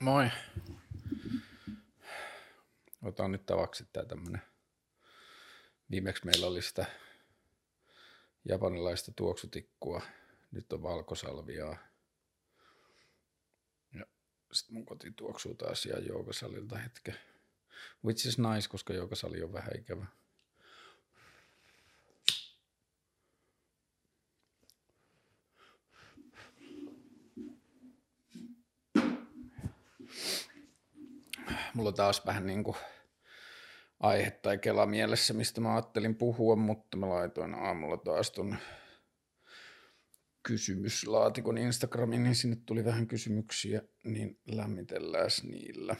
Moi. Otan nyt tavaksi tää tämmönen. Viimeksi meillä oli sitä japanilaista tuoksutikkua. Nyt on valkosalviaa. Ja sitten mun koti tuoksuu taas ihan joukasalilta hetken. Which is nice, koska joukasali on vähän ikävä. Mulla taas vähän niin kuin aihe tai kela mielessä, mistä mä ajattelin puhua, mutta mä laitoin aamulla taas ton kysymyslaatikon Instagramiin, niin sinne tuli vähän kysymyksiä, niin lämmitellään niillä.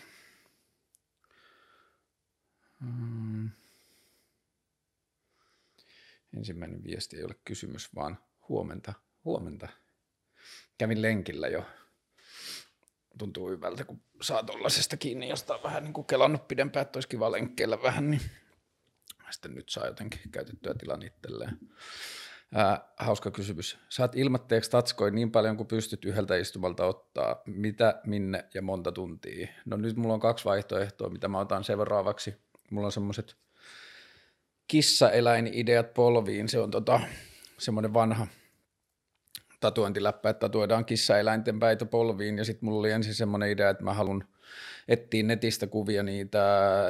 Hmm. Ensimmäinen viesti ei ole kysymys, vaan huomenta, huomenta. Kävin lenkillä jo tuntuu hyvältä, kun saa tollasesta kiinni, josta on vähän niin kuin kelannut pidempään, että olisi kiva lenkkeillä vähän, niin sitten nyt saa jotenkin käytettyä tilan itselleen. Ää, hauska kysymys. Saat ilmatteeksi tatskoi niin paljon kuin pystyt yhdeltä istumalta ottaa. Mitä, minne ja monta tuntia? No nyt mulla on kaksi vaihtoehtoa, mitä mä otan seuraavaksi. Mulla on semmoiset kissaeläinideat polviin. Se on tota, semmoinen vanha – tatuointiläppä, että tatuoidaan kissaeläinten päitä polviin, ja sitten mulla oli ensin semmoinen idea, että mä haluan etsiä netistä kuvia niitä,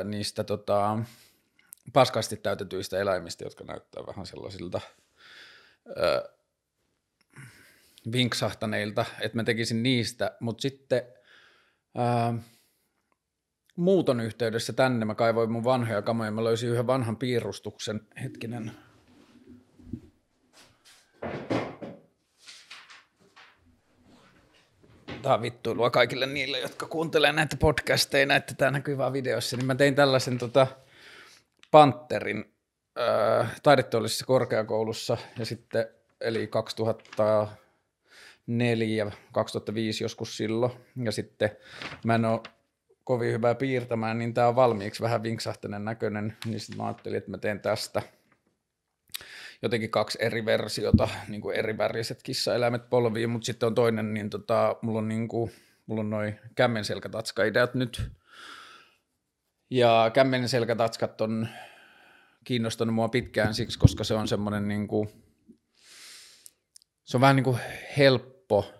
niistä tota, paskasti täytetyistä eläimistä, jotka näyttää vähän sellaisilta ö, vinksahtaneilta, että mä tekisin niistä, mutta sitten ö, muuton yhteydessä tänne mä kaivoin mun vanhoja kamoja, mä löysin yhden vanhan piirustuksen, hetkinen, Tämä vittuilua kaikille niille, jotka kuuntelee näitä podcasteja, näette tämä näkyy vaan videossa, niin mä tein tällaisen tota, Panterin äh, taideteollisessa korkeakoulussa ja sitten eli 2004 2005 joskus silloin. Ja sitten mä en ole kovin hyvää piirtämään, niin tämä on valmiiksi vähän vinksahtainen näköinen, niin sitten mä ajattelin, että mä teen tästä – jotenkin kaksi eri versiota, niin kuin eri väriset kissaeläimet polviin, mutta sitten on toinen, niin tota, mulla on, niin kuin, mulla on noin kämmen selkätatska-ideat nyt. Ja kämmen selkätatskat on kiinnostanut mua pitkään siksi, koska se on semmoinen niin kuin, se on vähän niin kuin helppo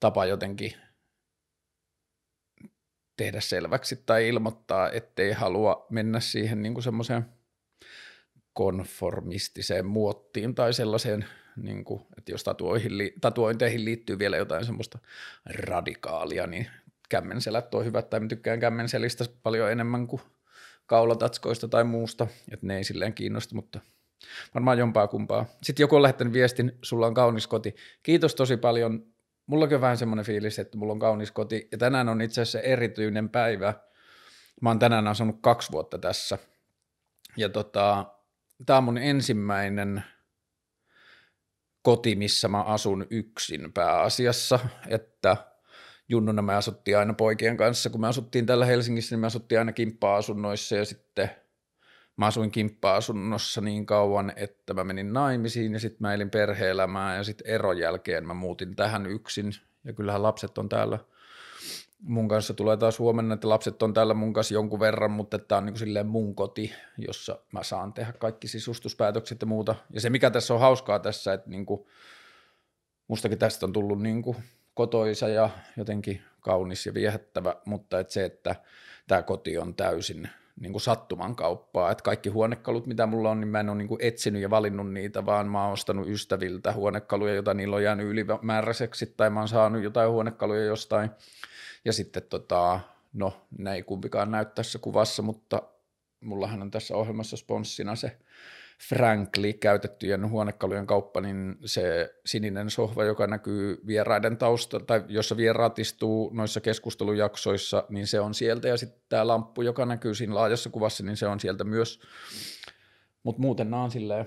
tapa jotenkin tehdä selväksi tai ilmoittaa, ettei halua mennä siihen niin kuin semmoiseen – konformistiseen muottiin tai sellaiseen, niin kuin, että jos tatuoihin, tatuointeihin liittyy vielä jotain semmoista radikaalia, niin kämmenselät on hyvät, tai mä tykkään kämmenselistä paljon enemmän kuin kaulatatskoista tai muusta, että ne ei silleen kiinnosta, mutta varmaan jompaa kumpaa. Sitten joku on lähettänyt viestin, sulla on kaunis koti. Kiitos tosi paljon. Mulla on vähän semmoinen fiilis, että mulla on kaunis koti, ja tänään on itse asiassa erityinen päivä. Mä oon tänään asunut kaksi vuotta tässä, ja tota, tämä on mun ensimmäinen koti, missä mä asun yksin pääasiassa, että junnuna me asuttiin aina poikien kanssa, kun me asuttiin täällä Helsingissä, niin me asuttiin aina kimppa-asunnoissa ja sitten mä asuin kimppa-asunnossa niin kauan, että mä menin naimisiin ja sitten mä elin perhe-elämää ja sitten eron jälkeen mä muutin tähän yksin. Ja kyllähän lapset on täällä – mun kanssa tulee taas huomenna, että lapset on täällä mun kanssa jonkun verran, mutta tämä on niin kuin silleen mun koti, jossa mä saan tehdä kaikki sisustuspäätökset ja muuta. Ja se, mikä tässä on hauskaa tässä, että niin kuin, mustakin tästä on tullut niin kuin kotoisa ja jotenkin kaunis ja viehättävä, mutta että se, että tämä koti on täysin niin kuin sattuman kauppaa, että kaikki huonekalut, mitä mulla on, niin mä en ole niin kuin etsinyt ja valinnut niitä, vaan mä oon ostanut ystäviltä huonekaluja, joita niillä on jäänyt ylimääräiseksi, tai mä oon saanut jotain huonekaluja jostain. Ja sitten tota, no ne ei kumpikaan näy tässä kuvassa, mutta mullahan on tässä ohjelmassa sponssina se Frankli käytettyjen huonekalujen kauppa, niin se sininen sohva, joka näkyy vieraiden taustalla, tai jossa vieraat istuu noissa keskustelujaksoissa, niin se on sieltä, ja sitten tämä lamppu, joka näkyy siinä laajassa kuvassa, niin se on sieltä myös. Mutta muuten nämä on silleen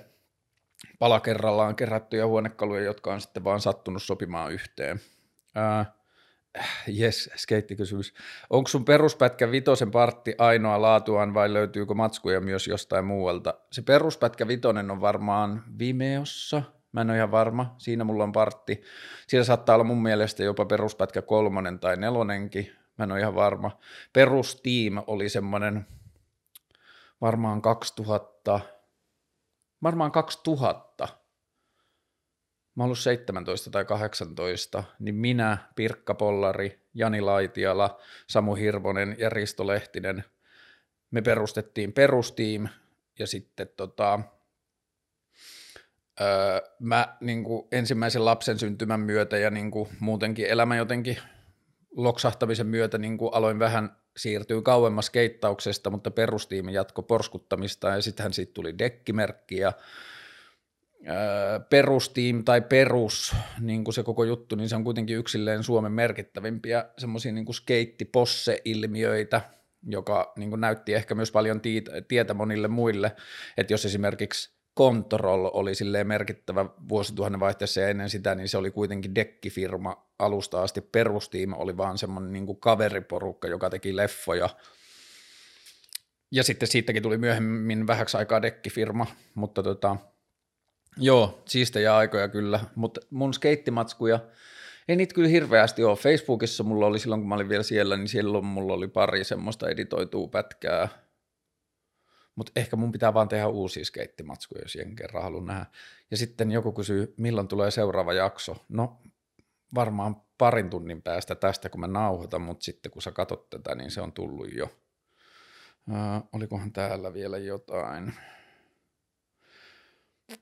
pala kerrallaan kerättyjä huonekaluja, jotka on sitten vaan sattunut sopimaan yhteen. Ää, Jes, skeittikysymys. Onko sun peruspätkä vitosen partti ainoa laatuaan vai löytyykö matskuja myös jostain muualta? Se peruspätkä vitonen on varmaan Vimeossa. Mä en ole ihan varma. Siinä mulla on partti. Siellä saattaa olla mun mielestä jopa peruspätkä kolmonen tai nelonenkin. Mä en ole ihan varma. Perustiim oli semmoinen varmaan 2000, varmaan 2000 mä ollut 17 tai 18, niin minä, Pirkka Pollari, Jani Laitiala, Samu Hirvonen ja Risto Lehtinen, me perustettiin perustiim ja sitten tota, öö, mä niin kuin ensimmäisen lapsen syntymän myötä ja niin kuin muutenkin elämä jotenkin loksahtamisen myötä niin kuin aloin vähän siirtyy kauemmas keittauksesta, mutta perustiimi jatko porskuttamista ja sittenhän siitä tuli dekkimerkki ja perustiim tai perus, niin kuin se koko juttu, niin se on kuitenkin yksilleen Suomen merkittävimpiä semmoisia niin skeittiposse-ilmiöitä, joka niin kuin näytti ehkä myös paljon tietä monille muille, että jos esimerkiksi Control oli silleen merkittävä vuosituhannen vaihteessa ja ennen sitä, niin se oli kuitenkin dekkifirma alusta asti. Perustiim oli vaan semmoinen niin kuin kaveriporukka, joka teki leffoja. Ja sitten siitäkin tuli myöhemmin vähäksi aikaa dekkifirma, mutta tota, Joo, siistejä aikoja kyllä, mutta mun skeittimatskuja, ei niitä kyllä hirveästi ole. Facebookissa mulla oli silloin, kun mä olin vielä siellä, niin silloin mulla oli pari semmoista editoituu pätkää. Mutta ehkä mun pitää vaan tehdä uusia skeittimatskuja, jos jen kerran haluan nähdä. Ja sitten joku kysyy, milloin tulee seuraava jakso. No varmaan parin tunnin päästä tästä, kun mä nauhoitan, mutta sitten kun sä katsot tätä, niin se on tullut jo. Äh, olikohan täällä vielä jotain?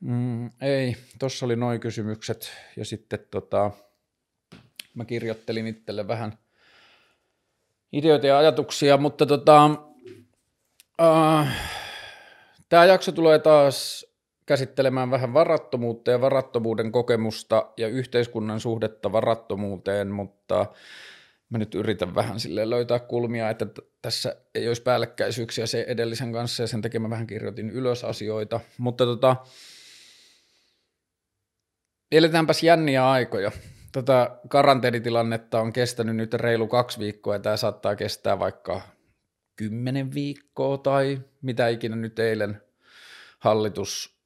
Mm, ei, tuossa oli noin kysymykset. Ja sitten tota, mä kirjoittelin itselle vähän ideoita ja ajatuksia, mutta tota, äh, tämä jakso tulee taas käsittelemään vähän varattomuutta ja varattomuuden kokemusta ja yhteiskunnan suhdetta varattomuuteen, mutta mä nyt yritän vähän sille löytää kulmia, että tässä ei olisi päällekkäisyyksiä se edellisen kanssa ja sen takia mä vähän kirjoitin ylös asioita, mutta tota, Eletäänpäs jänniä aikoja. Tätä karanteenitilannetta on kestänyt nyt reilu kaksi viikkoa ja tämä saattaa kestää vaikka kymmenen viikkoa tai mitä ikinä nyt eilen hallitus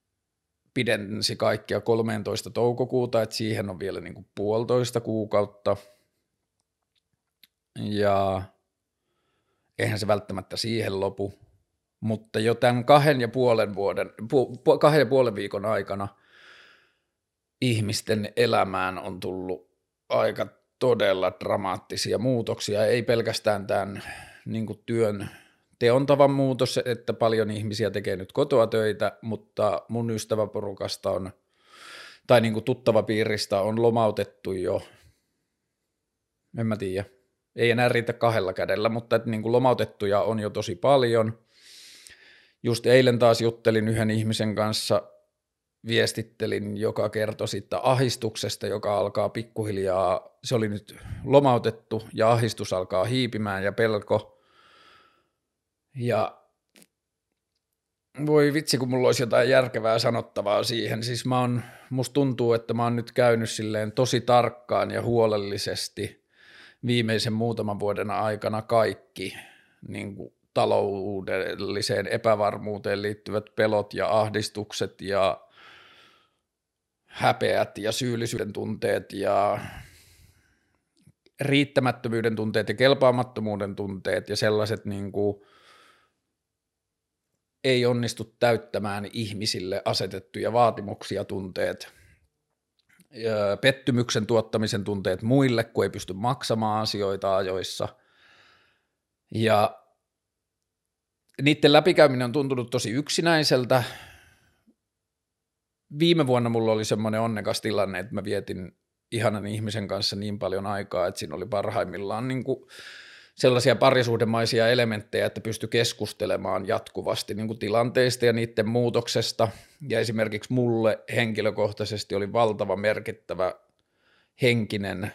pidensi kaikkia 13. toukokuuta, että siihen on vielä niin kuin puolitoista kuukautta. Ja eihän se välttämättä siihen lopu, mutta jo tämän kahden ja puolen, vuoden, pu, kahden ja puolen viikon aikana – ihmisten elämään on tullut aika todella dramaattisia muutoksia, ei pelkästään tämän niin kuin työn teon tavan muutos, että paljon ihmisiä tekee nyt kotoa töitä, mutta mun ystäväporukasta on, tai niin kuin tuttava piiristä on lomautettu jo, en mä tiedä, ei enää riitä kahdella kädellä, mutta että niin kuin lomautettuja on jo tosi paljon. Just eilen taas juttelin yhden ihmisen kanssa, viestittelin, joka kertoi siitä ahistuksesta, joka alkaa pikkuhiljaa, se oli nyt lomautettu ja ahistus alkaa hiipimään ja pelko. Ja voi vitsi, kun mulla olisi jotain järkevää sanottavaa siihen. Siis mä oon, musta tuntuu, että mä oon nyt käynyt silleen tosi tarkkaan ja huolellisesti viimeisen muutaman vuoden aikana kaikki niin kuin taloudelliseen epävarmuuteen liittyvät pelot ja ahdistukset ja häpeät ja syyllisyyden tunteet ja riittämättömyyden tunteet ja kelpaamattomuuden tunteet ja sellaiset niin kuin ei onnistu täyttämään ihmisille asetettuja vaatimuksia tunteet, pettymyksen tuottamisen tunteet muille, kun ei pysty maksamaan asioita ajoissa. Ja niiden läpikäyminen on tuntunut tosi yksinäiseltä, viime vuonna mulla oli semmoinen onnekas tilanne, että mä vietin ihanan ihmisen kanssa niin paljon aikaa, että siinä oli parhaimmillaan niin kuin sellaisia parisuhdemaisia elementtejä, että pysty keskustelemaan jatkuvasti niin kuin tilanteista ja niiden muutoksesta. Ja esimerkiksi mulle henkilökohtaisesti oli valtava merkittävä henkinen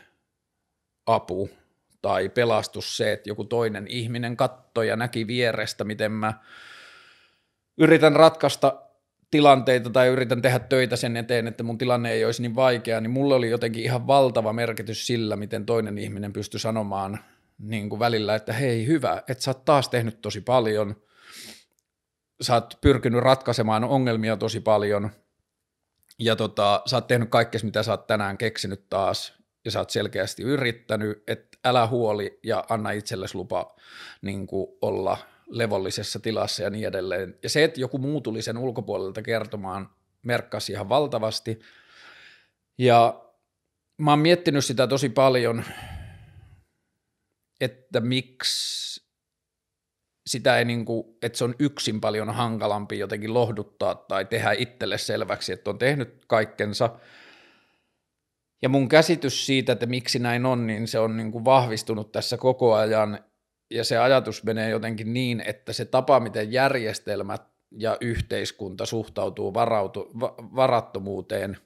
apu tai pelastus se, että joku toinen ihminen katsoi ja näki vierestä, miten mä yritän ratkaista tilanteita tai yritän tehdä töitä sen eteen, että mun tilanne ei olisi niin vaikea, niin mulle oli jotenkin ihan valtava merkitys sillä, miten toinen ihminen pystyi sanomaan niin kuin välillä, että hei hyvä, että sä oot taas tehnyt tosi paljon, sä oot pyrkinyt ratkaisemaan ongelmia tosi paljon. Ja tota, sä oot tehnyt kaikkea, mitä sä oot tänään keksinyt taas, ja sä oot selkeästi yrittänyt, että älä huoli ja anna itsellesi lupa niin kuin olla levollisessa tilassa ja niin edelleen. Ja se, että joku muu tuli sen ulkopuolelta kertomaan, merkkasi ihan valtavasti. Ja mä oon miettinyt sitä tosi paljon, että miksi sitä ei niin kuin, että se on yksin paljon hankalampi jotenkin lohduttaa tai tehdä itselle selväksi, että on tehnyt kaikkensa. Ja mun käsitys siitä, että miksi näin on, niin se on niin kuin vahvistunut tässä koko ajan ja se ajatus menee jotenkin niin, että se tapa, miten järjestelmät ja yhteiskunta suhtautuu varautu, va, varattomuuteen,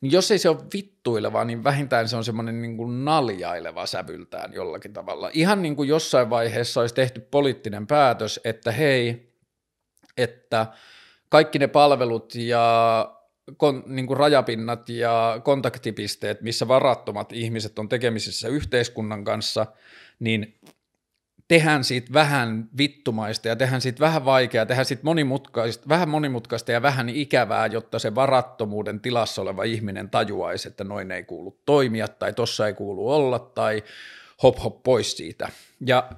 niin jos ei se ole vittuileva, niin vähintään se on semmoinen niin kuin naljaileva sävyltään jollakin tavalla. Ihan niin kuin jossain vaiheessa olisi tehty poliittinen päätös, että hei, että kaikki ne palvelut ja kon, niin kuin rajapinnat ja kontaktipisteet, missä varattomat ihmiset on tekemisissä yhteiskunnan kanssa, niin tehdään siitä vähän vittumaista ja tehdään siitä vähän vaikeaa, tehdään siitä monimutkaista, vähän monimutkaista ja vähän ikävää, jotta se varattomuuden tilassa oleva ihminen tajuaisi, että noin ei kuulu toimia tai tossa ei kuulu olla tai hop hop pois siitä. Ja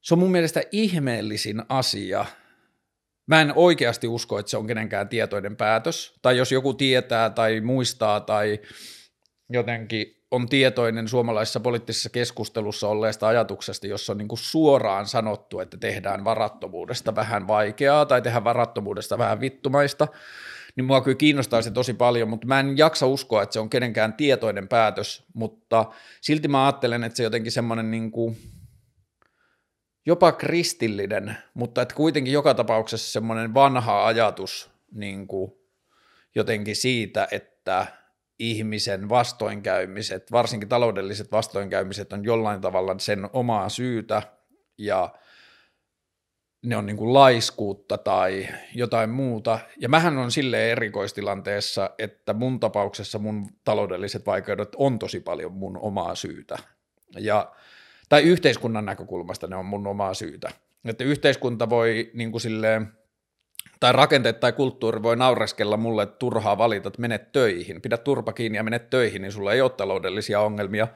se on mun mielestä ihmeellisin asia. Mä en oikeasti usko, että se on kenenkään tietoinen päätös, tai jos joku tietää tai muistaa tai jotenkin on tietoinen suomalaisessa poliittisessa keskustelussa olleesta ajatuksesta, jossa on niin kuin suoraan sanottu, että tehdään varattomuudesta vähän vaikeaa tai tehdään varattomuudesta vähän vittumaista, niin mua kyllä kiinnostaa se tosi paljon, mutta mä en jaksa uskoa, että se on kenenkään tietoinen päätös, mutta silti mä ajattelen, että se jotenkin semmoinen niin kuin jopa kristillinen, mutta että kuitenkin joka tapauksessa semmoinen vanha ajatus niin kuin jotenkin siitä, että ihmisen vastoinkäymiset, varsinkin taloudelliset vastoinkäymiset on jollain tavalla sen omaa syytä ja ne on niin kuin laiskuutta tai jotain muuta. Ja mähän on sille erikoistilanteessa, että mun tapauksessa mun taloudelliset vaikeudet on tosi paljon mun omaa syytä. Ja, tai yhteiskunnan näkökulmasta ne on mun omaa syytä. Että yhteiskunta voi niin kuin silleen, tai rakenteet tai kulttuuri voi naureskella mulle turhaa valita, että mene töihin, pidä turpa kiinni ja mene töihin, niin sulla ei ole taloudellisia ongelmia.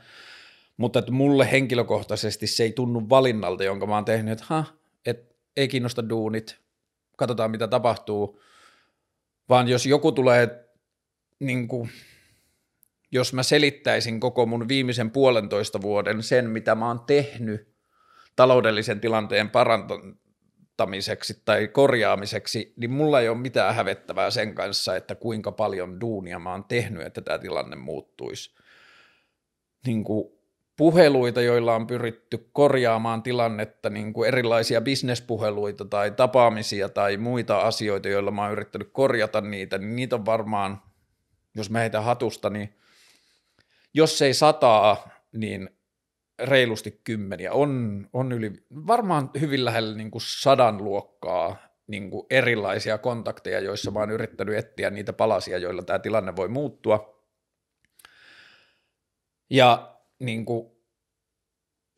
Mutta että mulle henkilökohtaisesti se ei tunnu valinnalta, jonka mä oon tehnyt, että ha, et ei kiinnosta duunit, katsotaan mitä tapahtuu. Vaan jos joku tulee, niin kuin, jos mä selittäisin koko mun viimeisen puolentoista vuoden sen, mitä mä oon tehnyt taloudellisen tilanteen parantamisen, muuttamiseksi tai korjaamiseksi, niin mulla ei ole mitään hävettävää sen kanssa, että kuinka paljon duunia mä oon tehnyt, että tämä tilanne muuttuisi. Niin kuin puheluita, joilla on pyritty korjaamaan tilannetta, niin kuin erilaisia bisnespuheluita tai tapaamisia tai muita asioita, joilla mä oon yrittänyt korjata niitä, niin niitä on varmaan, jos mä heitän hatusta, niin jos ei sataa, niin reilusti kymmeniä, on, on yli, varmaan hyvin lähellä niin kuin sadan luokkaa niin kuin erilaisia kontakteja, joissa mä oon yrittänyt etsiä niitä palasia, joilla tämä tilanne voi muuttua. Ja niin kuin,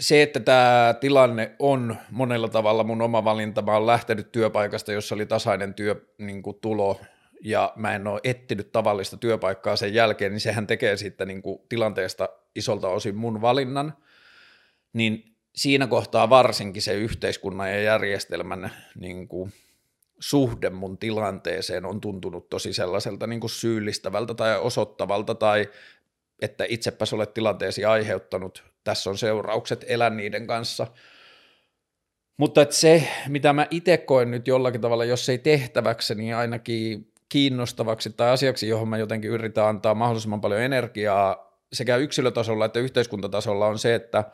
se, että tämä tilanne on monella tavalla mun oma valinta, mä oon lähtenyt työpaikasta, jossa oli tasainen työ, niin kuin tulo, ja mä en ole etsinyt tavallista työpaikkaa sen jälkeen, niin sehän tekee siitä niin kuin tilanteesta isolta osin mun valinnan – niin siinä kohtaa varsinkin se yhteiskunnan ja järjestelmän niin kuin, suhde mun tilanteeseen on tuntunut tosi sellaiselta niin kuin syyllistävältä tai osoittavalta tai että itsepäs olet tilanteesi aiheuttanut, tässä on seuraukset, elän niiden kanssa. Mutta että se, mitä mä itse koen nyt jollakin tavalla, jos ei tehtäväksi, niin ainakin kiinnostavaksi tai asiaksi, johon mä jotenkin yritän antaa mahdollisimman paljon energiaa sekä yksilötasolla että yhteiskuntatasolla on se, että –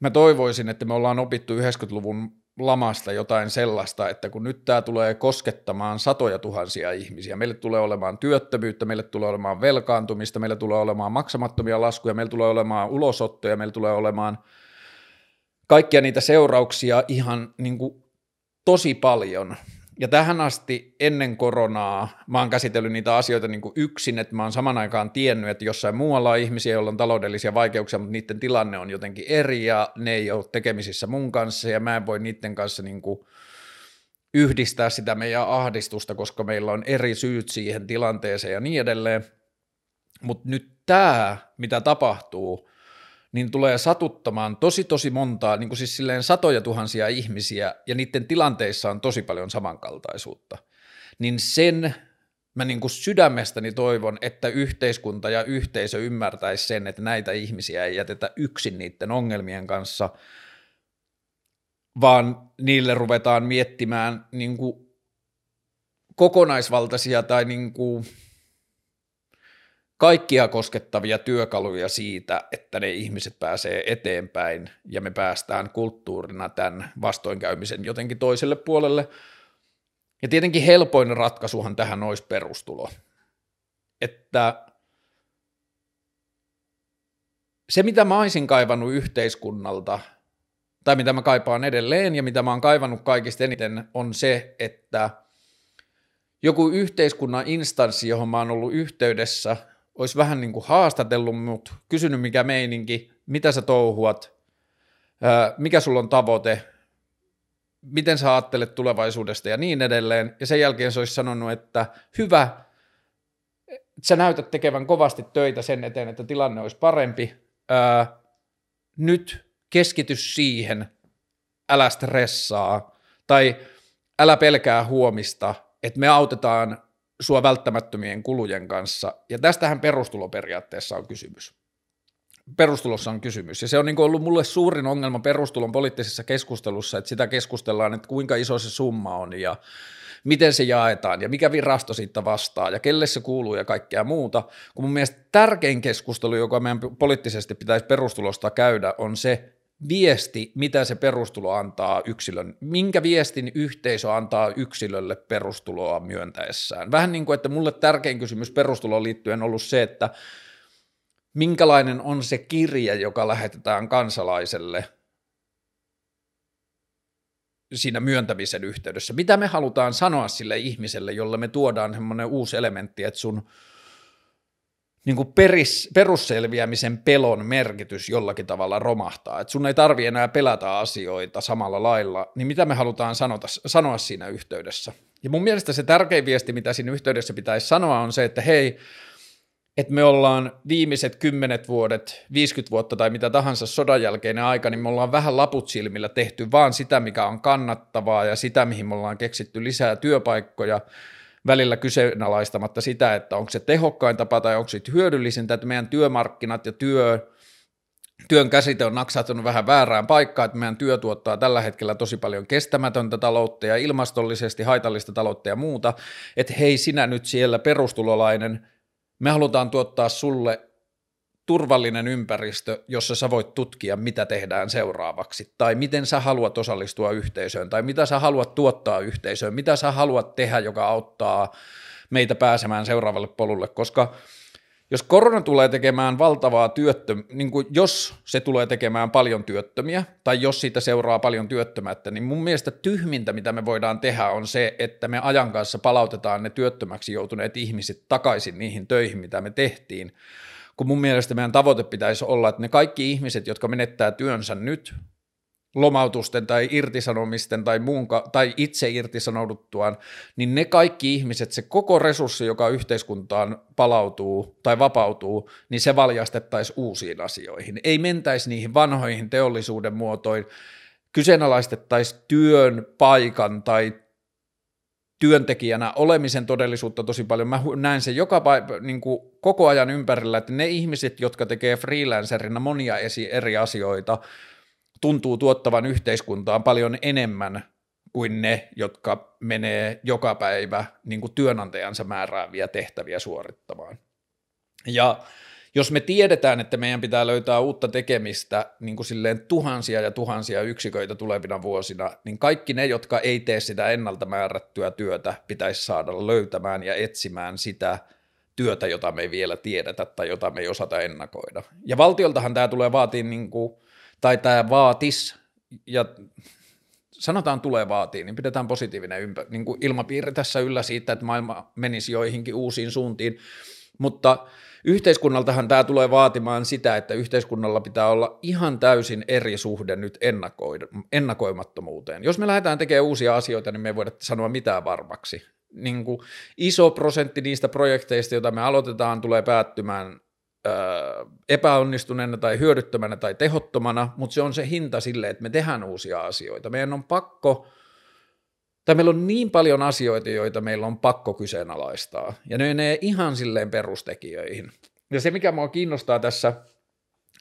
mä toivoisin, että me ollaan opittu 90-luvun lamasta jotain sellaista, että kun nyt tämä tulee koskettamaan satoja tuhansia ihmisiä, meille tulee olemaan työttömyyttä, meille tulee olemaan velkaantumista, meille tulee olemaan maksamattomia laskuja, meille tulee olemaan ulosottoja, meille tulee olemaan kaikkia niitä seurauksia ihan niin kuin tosi paljon – ja tähän asti ennen koronaa mä oon käsitellyt niitä asioita niin kuin yksin, että mä oon saman aikaan tiennyt, että jossain muualla on ihmisiä, joilla on taloudellisia vaikeuksia, mutta niiden tilanne on jotenkin eri ja ne ei ole tekemisissä mun kanssa ja mä en voi niiden kanssa niin kuin yhdistää sitä meidän ahdistusta, koska meillä on eri syyt siihen tilanteeseen ja niin edelleen. Mutta nyt tämä, mitä tapahtuu, niin tulee satuttamaan tosi tosi montaa, niin kuin siis silleen satoja tuhansia ihmisiä, ja niiden tilanteissa on tosi paljon samankaltaisuutta. Niin sen mä niin kuin sydämestäni toivon, että yhteiskunta ja yhteisö ymmärtäisi sen, että näitä ihmisiä ei jätetä yksin niiden ongelmien kanssa, vaan niille ruvetaan miettimään niin kuin kokonaisvaltaisia tai niin kuin kaikkia koskettavia työkaluja siitä, että ne ihmiset pääsee eteenpäin ja me päästään kulttuurina tämän vastoinkäymisen jotenkin toiselle puolelle. Ja tietenkin helpoin ratkaisuhan tähän olisi perustulo. Että se, mitä mä olisin kaivannut yhteiskunnalta, tai mitä mä kaipaan edelleen ja mitä mä oon kaivannut kaikista eniten, on se, että joku yhteiskunnan instanssi, johon mä oon ollut yhteydessä – olisi vähän niin kuin haastatellut mut, kysynyt mikä meininki, mitä sä touhuat, mikä sulla on tavoite, miten sä ajattelet tulevaisuudesta ja niin edelleen. Ja sen jälkeen se olisi sanonut, että hyvä, sä näytät tekevän kovasti töitä sen eteen, että tilanne olisi parempi. nyt keskity siihen, älä stressaa tai älä pelkää huomista, että me autetaan sua välttämättömien kulujen kanssa. Ja tästähän perustuloperiaatteessa on kysymys. Perustulossa on kysymys. Ja se on niin ollut mulle suurin ongelma perustulon poliittisessa keskustelussa, että sitä keskustellaan, että kuinka iso se summa on ja miten se jaetaan ja mikä virasto siitä vastaa ja kelle se kuuluu ja kaikkea muuta. Kun mun mielestä tärkein keskustelu, joka meidän poliittisesti pitäisi perustulosta käydä, on se, viesti, mitä se perustulo antaa yksilön, minkä viestin yhteisö antaa yksilölle perustuloa myöntäessään. Vähän niin kuin, että mulle tärkein kysymys perustuloon liittyen on ollut se, että minkälainen on se kirje, joka lähetetään kansalaiselle siinä myöntämisen yhteydessä. Mitä me halutaan sanoa sille ihmiselle, jolle me tuodaan semmoinen uusi elementti, että sun – niin kuin peris, perusselviämisen pelon merkitys jollakin tavalla romahtaa, että sun ei tarvi enää pelätä asioita samalla lailla, niin mitä me halutaan sanota, sanoa siinä yhteydessä? Ja mun mielestä se tärkein viesti, mitä siinä yhteydessä pitäisi sanoa, on se, että hei, että me ollaan viimeiset kymmenet vuodet, 50 vuotta tai mitä tahansa sodan jälkeinen aika, niin me ollaan vähän laput silmillä tehty vaan sitä, mikä on kannattavaa ja sitä, mihin me ollaan keksitty lisää työpaikkoja, välillä kyseenalaistamatta sitä, että onko se tehokkain tapa tai onko se hyödyllisintä, että meidän työmarkkinat ja työ, työn käsite on naksahtunut vähän väärään paikkaan, että meidän työ tuottaa tällä hetkellä tosi paljon kestämätöntä taloutta ja ilmastollisesti haitallista taloutta ja muuta, että hei sinä nyt siellä perustulolainen, me halutaan tuottaa sulle turvallinen ympäristö, jossa sä voit tutkia, mitä tehdään seuraavaksi, tai miten sä haluat osallistua yhteisöön, tai mitä sä haluat tuottaa yhteisöön, mitä sä haluat tehdä, joka auttaa meitä pääsemään seuraavalle polulle, koska jos korona tulee tekemään valtavaa työttömyyttä, niin kuin jos se tulee tekemään paljon työttömiä, tai jos siitä seuraa paljon työttömättä, niin mun mielestä tyhmintä, mitä me voidaan tehdä, on se, että me ajan kanssa palautetaan ne työttömäksi joutuneet ihmiset takaisin niihin töihin, mitä me tehtiin, kun mun mielestä meidän tavoite pitäisi olla, että ne kaikki ihmiset, jotka menettää työnsä nyt lomautusten tai irtisanomisten tai, muun, tai itse irtisanouduttuaan, niin ne kaikki ihmiset, se koko resurssi, joka yhteiskuntaan palautuu tai vapautuu, niin se valjastettaisiin uusiin asioihin. Ei mentäisi niihin vanhoihin teollisuuden muotoihin, kyseenalaistettaisiin työn paikan tai työntekijänä olemisen todellisuutta tosi paljon. Mä näen sen joka niin kuin koko ajan ympärillä, että ne ihmiset, jotka tekee freelancerina monia eri asioita, tuntuu tuottavan yhteiskuntaan paljon enemmän kuin ne, jotka menee joka päivä niin kuin työnantajansa määrääviä tehtäviä suorittamaan. Ja jos me tiedetään, että meidän pitää löytää uutta tekemistä niin kuin silleen tuhansia ja tuhansia yksiköitä tulevina vuosina, niin kaikki ne, jotka ei tee sitä ennalta määrättyä työtä, pitäisi saada löytämään ja etsimään sitä työtä, jota me ei vielä tiedetä tai jota me ei osata ennakoida. Ja valtioltahan tämä tulee vaatii, niin kuin, tai tämä vaatis, ja sanotaan tulee vaatii, niin pidetään positiivinen ympä, niin kuin ilmapiiri tässä yllä siitä, että maailma menisi joihinkin uusiin suuntiin, mutta – Yhteiskunnaltahan tämä tulee vaatimaan sitä, että yhteiskunnalla pitää olla ihan täysin eri suhde nyt ennakoimattomuuteen. Jos me lähdetään tekemään uusia asioita, niin me ei voida sanoa mitään varmaksi. Niin kuin iso prosentti niistä projekteista, joita me aloitetaan, tulee päättymään epäonnistuneena tai hyödyttömänä tai tehottomana, mutta se on se hinta sille, että me tehdään uusia asioita. Meidän on pakko, tai meillä on niin paljon asioita, joita meillä on pakko kyseenalaistaa, ja ne menee ihan silleen perustekijöihin. Ja se, mikä mua kiinnostaa tässä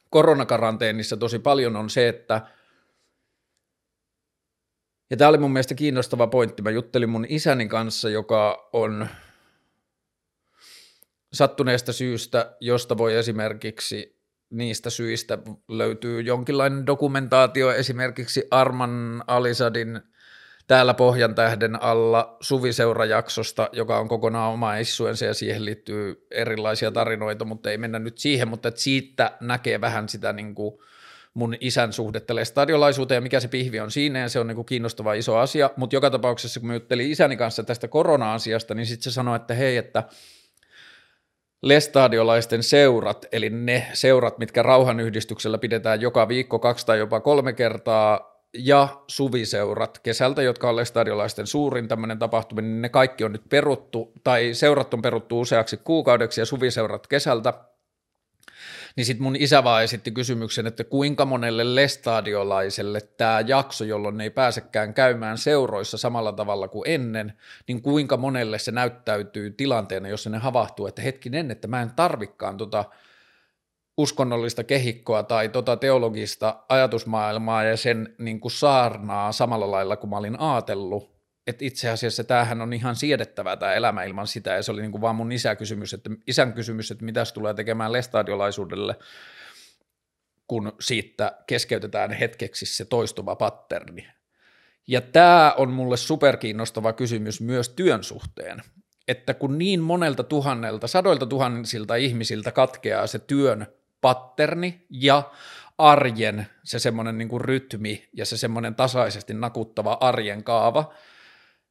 koronakaranteenissa tosi paljon, on se, että ja tämä oli mun mielestä kiinnostava pointti. Mä juttelin mun isäni kanssa, joka on sattuneesta syystä, josta voi esimerkiksi niistä syistä löytyy jonkinlainen dokumentaatio esimerkiksi Arman Alisadin täällä Pohjan tähden alla suviseurajaksosta, joka on kokonaan oma issuensa ja siihen liittyy erilaisia tarinoita, mutta ei mennä nyt siihen, mutta siitä näkee vähän sitä niin kuin mun isän suhdetta stadiolaisuuteen ja mikä se pihvi on siinä ja se on niin kuin kiinnostava iso asia, mutta joka tapauksessa kun mä juttelin isäni kanssa tästä korona-asiasta, niin sitten se sanoi, että hei, että – lestadiolaisten seurat, eli ne seurat, mitkä rauhanyhdistyksellä pidetään joka viikko kaksi tai jopa kolme kertaa, ja suviseurat. Kesältä, jotka on lestadiolaisten suurin tämmöinen tapahtuminen, niin ne kaikki on nyt peruttu, tai seurat on peruttu useaksi kuukaudeksi ja suviseurat kesältä, niin sitten mun isä vaan esitti kysymyksen, että kuinka monelle lestadiolaiselle tämä jakso, jolloin ne ei pääsekään käymään seuroissa samalla tavalla kuin ennen, niin kuinka monelle se näyttäytyy tilanteena, jossa ne havahtuu, että hetkinen, että mä en tarvikkaan tota uskonnollista kehikkoa tai tota teologista ajatusmaailmaa ja sen niin kuin saarnaa samalla lailla kuin mä olin ajatellut, että itse asiassa tämähän on ihan siedettävää tämä elämä ilman sitä, ja se oli niin kuin vaan mun isä kysymys, että, isän kysymys, että mitä tulee tekemään lestadiolaisuudelle, kun siitä keskeytetään hetkeksi se toistuva patterni. Ja tämä on mulle superkiinnostava kysymys myös työn suhteen, että kun niin monelta tuhannelta, sadoilta tuhansilta ihmisiltä katkeaa se työn patterni ja arjen se semmoinen niin rytmi ja se semmoinen tasaisesti nakuttava arjen kaava,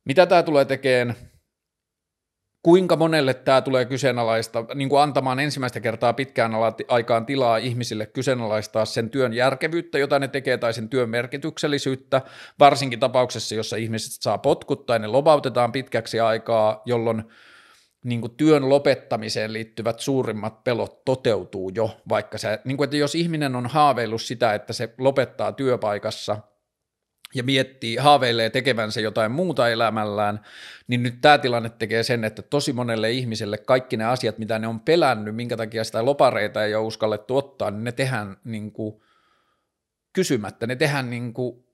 mitä tämä tulee tekemään? Kuinka monelle tämä tulee kyseenalaista, niin kuin antamaan ensimmäistä kertaa pitkään aikaan tilaa ihmisille kyseenalaistaa sen työn järkevyyttä, jota ne tekee, tai sen työn merkityksellisyyttä, varsinkin tapauksessa, jossa ihmiset saa potkut tai ne lobautetaan pitkäksi aikaa, jolloin niin kuin työn lopettamiseen liittyvät suurimmat pelot toteutuu jo, vaikka se, niin kuin, että jos ihminen on haaveillut sitä, että se lopettaa työpaikassa – ja miettii, haaveilee tekevänsä jotain muuta elämällään, niin nyt tämä tilanne tekee sen, että tosi monelle ihmiselle kaikki ne asiat, mitä ne on pelännyt, minkä takia sitä lopareita ei ole uskallettu ottaa, niin ne tehdään niin kuin kysymättä, ne tehdään niin kuin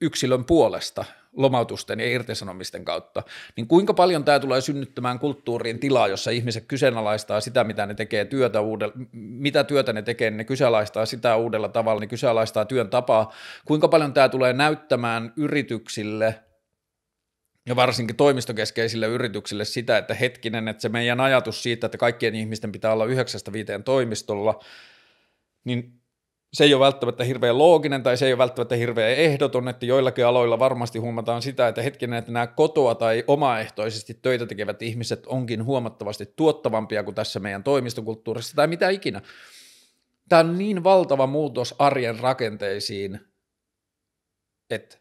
yksilön puolesta lomautusten ja irtisanomisten kautta, niin kuinka paljon tämä tulee synnyttämään kulttuuriin tilaa, jossa ihmiset kyseenalaistaa sitä, mitä ne tekee työtä uudella, mitä työtä ne tekee, ne kyseenalaistaa sitä uudella tavalla, ne kyseenalaistaa työn tapaa, kuinka paljon tämä tulee näyttämään yrityksille ja varsinkin toimistokeskeisille yrityksille sitä, että hetkinen, että se meidän ajatus siitä, että kaikkien ihmisten pitää olla yhdeksästä viiteen toimistolla, niin se ei ole välttämättä hirveän looginen tai se ei ole välttämättä hirveän ehdoton, että joillakin aloilla varmasti huomataan sitä, että hetkinen, että nämä kotoa tai omaehtoisesti töitä tekevät ihmiset onkin huomattavasti tuottavampia kuin tässä meidän toimistokulttuurissa tai mitä ikinä. Tämä on niin valtava muutos arjen rakenteisiin, että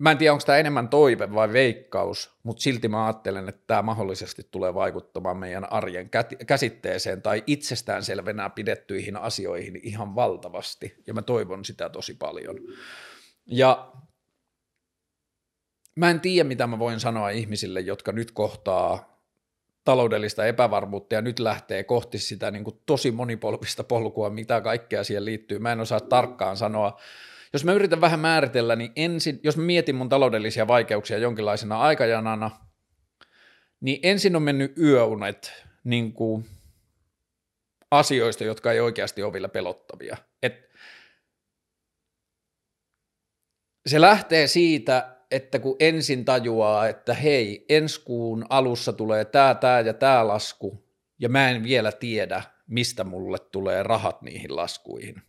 Mä en tiedä, onko tämä enemmän toive vai veikkaus, mutta silti mä ajattelen, että tämä mahdollisesti tulee vaikuttamaan meidän arjen käsitteeseen tai itsestäänselvenä pidettyihin asioihin ihan valtavasti, ja mä toivon sitä tosi paljon. Ja mä en tiedä, mitä mä voin sanoa ihmisille, jotka nyt kohtaa taloudellista epävarmuutta ja nyt lähtee kohti sitä niin kuin tosi monipolvista polkua, mitä kaikkea siihen liittyy. Mä en osaa tarkkaan sanoa, jos mä yritän vähän määritellä, niin ensin, jos mä mietin mun taloudellisia vaikeuksia jonkinlaisena aikajanana, niin ensin on mennyt yöunet niin kuin asioista, jotka ei oikeasti ole vielä pelottavia. Et se lähtee siitä, että kun ensin tajuaa, että hei, ensi kuun alussa tulee tämä, tämä ja tämä lasku, ja mä en vielä tiedä, mistä mulle tulee rahat niihin laskuihin.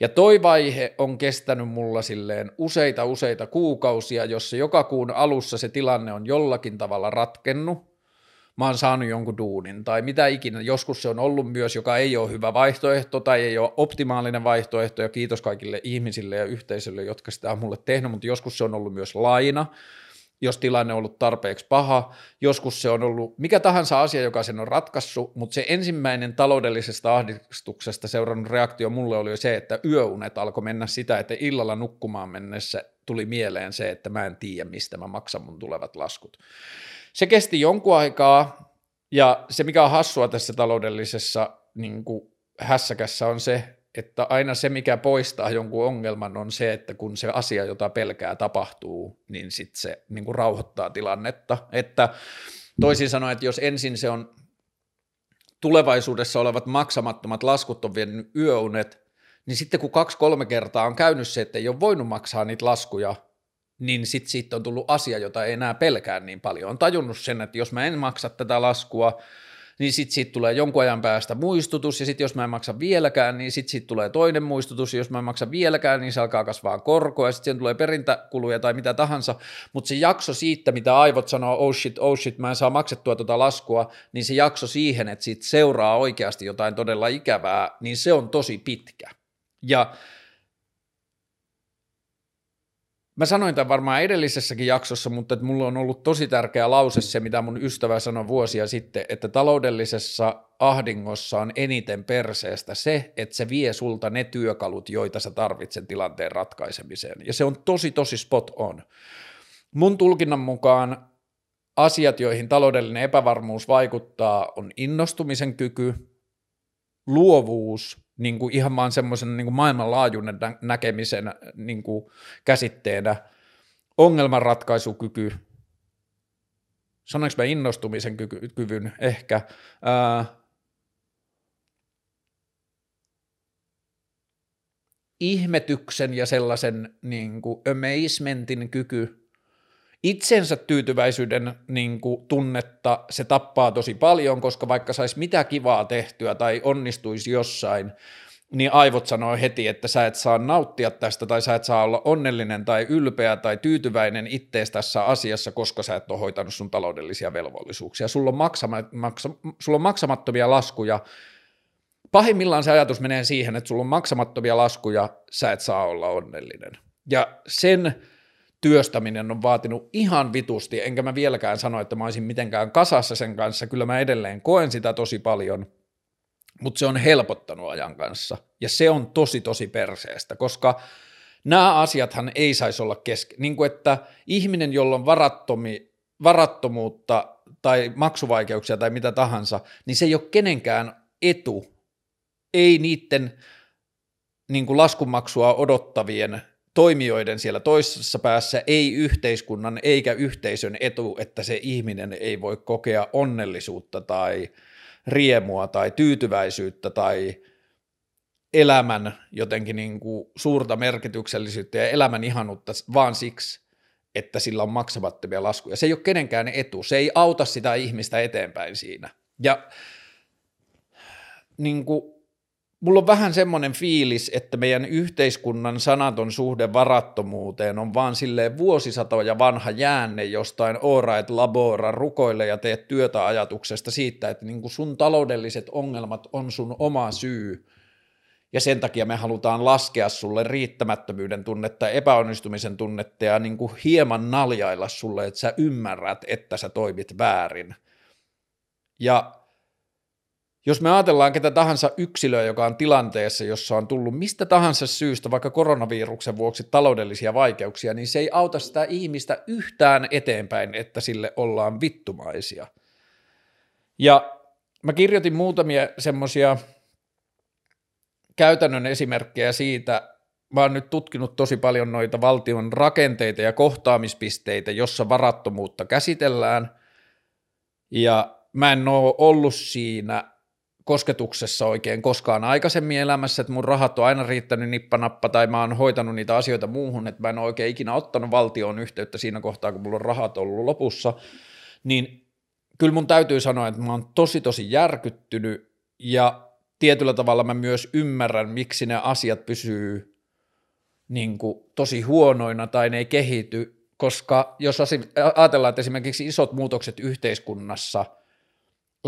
Ja toi vaihe on kestänyt mulla silleen useita useita kuukausia, jossa joka kuun alussa se tilanne on jollakin tavalla ratkennut, mä oon saanut jonkun duunin tai mitä ikinä. Joskus se on ollut myös, joka ei ole hyvä vaihtoehto tai ei ole optimaalinen vaihtoehto. Ja kiitos kaikille ihmisille ja yhteisölle, jotka sitä on mulle tehnyt, mutta joskus se on ollut myös laina jos tilanne on ollut tarpeeksi paha. Joskus se on ollut mikä tahansa asia, joka sen on ratkaissut, mutta se ensimmäinen taloudellisesta ahdistuksesta seurannut reaktio mulle oli se, että yöunet alkoi mennä sitä, että illalla nukkumaan mennessä tuli mieleen se, että mä en tiedä, mistä mä maksan mun tulevat laskut. Se kesti jonkun aikaa, ja se mikä on hassua tässä taloudellisessa niin kuin hässäkässä on se, että aina se, mikä poistaa jonkun ongelman, on se, että kun se asia, jota pelkää, tapahtuu, niin sitten se niin kuin rauhoittaa tilannetta. Että toisin sanoen, että jos ensin se on tulevaisuudessa olevat maksamattomat laskut on vienyt yöunet, niin sitten kun kaksi-kolme kertaa on käynyt se, että ei ole voinut maksaa niitä laskuja, niin sitten siitä on tullut asia, jota ei enää pelkää niin paljon. On tajunnut sen, että jos mä en maksa tätä laskua, niin sitten siitä tulee jonkun ajan päästä muistutus, ja sitten jos mä en maksa vieläkään, niin sitten siitä tulee toinen muistutus, ja jos mä en maksa vieläkään, niin se alkaa kasvaa korkoa, ja sitten tulee perintäkuluja tai mitä tahansa, mutta se jakso siitä, mitä aivot sanoo, oh shit, oh shit, mä en saa maksettua tuota laskua, niin se jakso siihen, että siitä seuraa oikeasti jotain todella ikävää, niin se on tosi pitkä. Ja Mä sanoin tämän varmaan edellisessäkin jaksossa, mutta että mulla on ollut tosi tärkeä lause se, mitä mun ystävä sanoi vuosia sitten, että taloudellisessa ahdingossa on eniten perseestä se, että se vie sulta ne työkalut, joita sä tarvitset tilanteen ratkaisemiseen. Ja se on tosi, tosi spot on. Mun tulkinnan mukaan asiat, joihin taloudellinen epävarmuus vaikuttaa, on innostumisen kyky, luovuus niin kuin ihan vaan semmoisen niin maailmanlaajuinen näkemisen niin kuin käsitteenä, ongelmanratkaisukyky, sanoinko mä innostumisen kyky, kyvyn? Ehkä, ää, ihmetyksen ja sellaisen niin kuin amazementin kyky, itsensä tyytyväisyyden niin kuin, tunnetta se tappaa tosi paljon, koska vaikka saisi mitä kivaa tehtyä tai onnistuisi jossain, niin aivot sanoo heti, että sä et saa nauttia tästä tai sä et saa olla onnellinen tai ylpeä tai tyytyväinen ittees tässä asiassa, koska sä et ole hoitanut sun taloudellisia velvollisuuksia. Sulla on, maksama, maksa, sulla on maksamattomia laskuja. Pahimmillaan se ajatus menee siihen, että sulla on maksamattomia laskuja, sä et saa olla onnellinen. Ja sen työstäminen on vaatinut ihan vitusti, enkä mä vieläkään sano, että mä olisin mitenkään kasassa sen kanssa, kyllä mä edelleen koen sitä tosi paljon, mutta se on helpottanut ajan kanssa, ja se on tosi tosi perseestä, koska nämä asiathan ei saisi olla kesken, niin kuin että ihminen, jolla on varattomi, varattomuutta tai maksuvaikeuksia tai mitä tahansa, niin se ei ole kenenkään etu, ei niiden niin kuin laskumaksua odottavien toimijoiden siellä toisessa päässä, ei yhteiskunnan eikä yhteisön etu, että se ihminen ei voi kokea onnellisuutta tai riemua tai tyytyväisyyttä tai elämän jotenkin niin kuin suurta merkityksellisyyttä ja elämän ihanuutta vaan siksi, että sillä on maksamattomia laskuja. Se ei ole kenenkään etu, se ei auta sitä ihmistä eteenpäin siinä. Ja niin kuin, mulla on vähän semmoinen fiilis, että meidän yhteiskunnan sanaton suhde varattomuuteen on vaan silleen vuosisatoja vanha jäänne jostain ora et labora rukoille ja teet työtä ajatuksesta siitä, että niin sun taloudelliset ongelmat on sun oma syy ja sen takia me halutaan laskea sulle riittämättömyyden tunnetta, epäonnistumisen tunnetta ja niin kuin hieman naljailla sulle, että sä ymmärrät, että sä toimit väärin. Ja jos me ajatellaan ketä tahansa yksilöä, joka on tilanteessa, jossa on tullut mistä tahansa syystä, vaikka koronaviruksen vuoksi taloudellisia vaikeuksia, niin se ei auta sitä ihmistä yhtään eteenpäin, että sille ollaan vittumaisia. Ja mä kirjoitin muutamia semmoisia käytännön esimerkkejä siitä, mä oon nyt tutkinut tosi paljon noita valtion rakenteita ja kohtaamispisteitä, jossa varattomuutta käsitellään, ja mä en ole ollut siinä kosketuksessa oikein koskaan aikaisemmin elämässä, että mun rahat on aina riittänyt nippanappa tai mä oon hoitanut niitä asioita muuhun, että mä en ole oikein ikinä ottanut valtion yhteyttä siinä kohtaa, kun mulla on rahat ollut lopussa, niin kyllä mun täytyy sanoa, että mä oon tosi tosi järkyttynyt ja tietyllä tavalla mä myös ymmärrän, miksi ne asiat pysyy niin kuin tosi huonoina tai ne ei kehity, koska jos ajatellaan, että esimerkiksi isot muutokset yhteiskunnassa –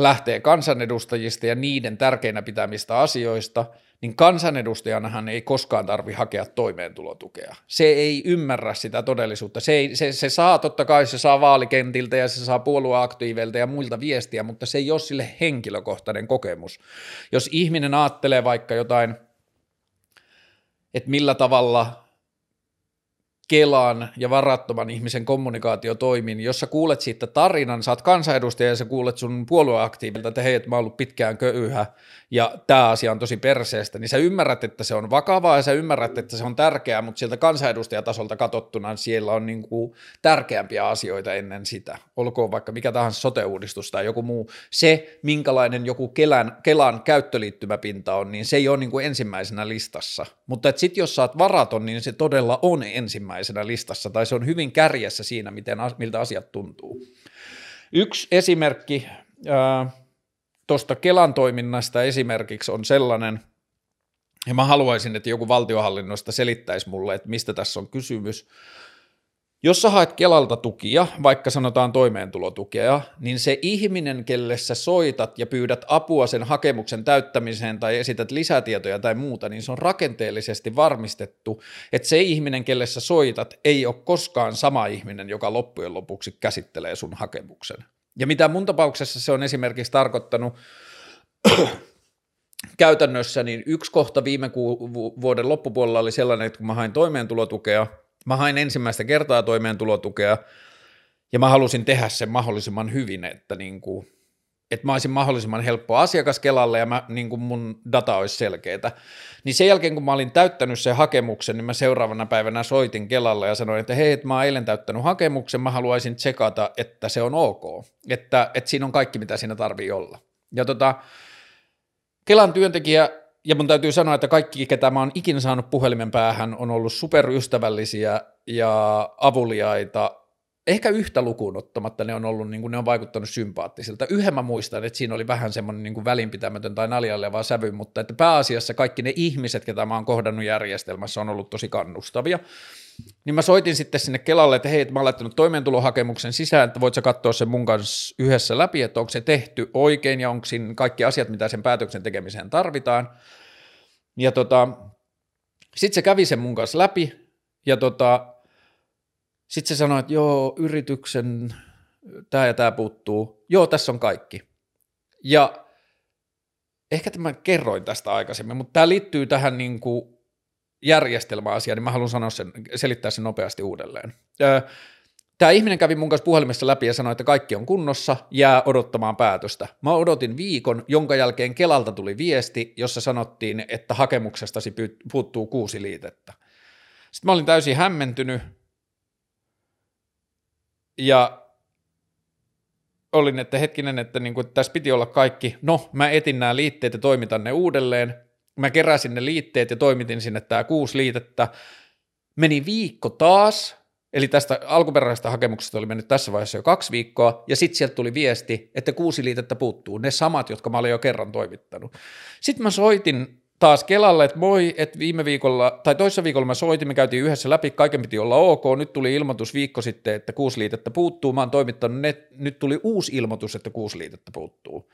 lähtee kansanedustajista ja niiden tärkeinä pitämistä asioista, niin kansanedustajanahan ei koskaan tarvi hakea toimeentulotukea. Se ei ymmärrä sitä todellisuutta. Se, ei, se, se saa totta kai, se saa vaalikentiltä ja se saa puolueaktiiveilta ja muilta viestiä, mutta se ei ole sille henkilökohtainen kokemus. Jos ihminen ajattelee vaikka jotain, että millä tavalla Kelan ja varattoman ihmisen kommunikaatio toimii, niin jos sä kuulet siitä tarinan, saat kansanedustaja ja sä kuulet sun puolueaktiivilta, että hei, että mä oon ollut pitkään köyhä ja tämä asia on tosi perseestä, niin sä ymmärrät, että se on vakavaa ja sä ymmärrät, että se on tärkeää, mutta sieltä kansanedustajatasolta katsottuna siellä on niin kuin tärkeämpiä asioita ennen sitä. Olkoon vaikka mikä tahansa sote-uudistus tai joku muu. Se, minkälainen joku Kelan, Kelan käyttöliittymäpinta on, niin se ei ole niin kuin ensimmäisenä listassa. Mutta sitten jos sä oot varaton, niin se todella on ensimmäisenä listassa tai se on hyvin kärjessä siinä, miten, miltä asiat tuntuu. Yksi esimerkki, äh, tuosta Kelan toiminnasta esimerkiksi on sellainen, ja mä haluaisin, että joku valtiohallinnosta selittäisi mulle, että mistä tässä on kysymys. Jos sä haet Kelalta tukia, vaikka sanotaan toimeentulotukea, niin se ihminen, kelle sä soitat ja pyydät apua sen hakemuksen täyttämiseen tai esität lisätietoja tai muuta, niin se on rakenteellisesti varmistettu, että se ihminen, kelle sä soitat, ei ole koskaan sama ihminen, joka loppujen lopuksi käsittelee sun hakemuksen. Ja mitä mun tapauksessa se on esimerkiksi tarkoittanut käytännössä, niin yksi kohta viime vuoden loppupuolella oli sellainen, että kun mä hain toimeentulotukea, mä hain ensimmäistä kertaa toimeentulotukea, ja mä halusin tehdä sen mahdollisimman hyvin, että niin kuin että mä olisin mahdollisimman helppo asiakas Kelalle ja mä, niin kuin mun data olisi selkeää. Niin sen jälkeen, kun mä olin täyttänyt sen hakemuksen, niin mä seuraavana päivänä soitin Kelalle ja sanoin, että hei, että mä oon eilen täyttänyt hakemuksen, mä haluaisin tsekata, että se on ok, että, että siinä on kaikki, mitä siinä tarvii olla. Ja tota, Kelan työntekijä, ja mun täytyy sanoa, että kaikki, ketä mä oon ikinä saanut puhelimen päähän, on ollut superystävällisiä ja avuliaita ehkä yhtä lukuun ottamatta ne on ollut, niin kuin, ne on vaikuttanut sympaattisilta. Yhden mä muistan, että siinä oli vähän semmoinen niin kuin välinpitämätön tai vaan sävy, mutta että pääasiassa kaikki ne ihmiset, ketä mä oon kohdannut järjestelmässä, on ollut tosi kannustavia. Niin mä soitin sitten sinne Kelalle, että hei, että mä oon laittanut toimeentulohakemuksen sisään, että voit sä katsoa sen mun kanssa yhdessä läpi, että onko se tehty oikein ja onko siinä kaikki asiat, mitä sen päätöksen tekemiseen tarvitaan. Ja tota, sitten se kävi sen mun kanssa läpi ja tota, sitten se sanoi, että joo, yrityksen tämä ja tämä puuttuu. Joo, tässä on kaikki. Ja ehkä tämä kerroin tästä aikaisemmin, mutta tämä liittyy tähän niin kuin järjestelmäasiaan, niin mä haluan sanoa sen, selittää sen nopeasti uudelleen. Tämä ihminen kävi mun kanssa puhelimessa läpi ja sanoi, että kaikki on kunnossa, jää odottamaan päätöstä. Mä odotin viikon, jonka jälkeen Kelalta tuli viesti, jossa sanottiin, että hakemuksestasi puuttuu kuusi liitettä. Sitten mä olin täysin hämmentynyt, ja olin, että hetkinen, että niin kuin, tässä piti olla kaikki, no mä etin nämä liitteet ja toimitan ne uudelleen, mä keräsin ne liitteet ja toimitin sinne tämä kuusi liitettä, meni viikko taas, eli tästä alkuperäisestä hakemuksesta oli mennyt tässä vaiheessa jo kaksi viikkoa, ja sitten sieltä tuli viesti, että kuusi liitettä puuttuu, ne samat, jotka mä olin jo kerran toimittanut. Sitten mä soitin taas Kelalle, että moi, että viime viikolla, tai toissa viikolla mä soitin, me käytiin yhdessä läpi, kaiken piti olla ok, nyt tuli ilmoitus viikko sitten, että kuusi liitettä puuttuu, mä oon toimittanut net, nyt tuli uusi ilmoitus, että kuusi liitettä puuttuu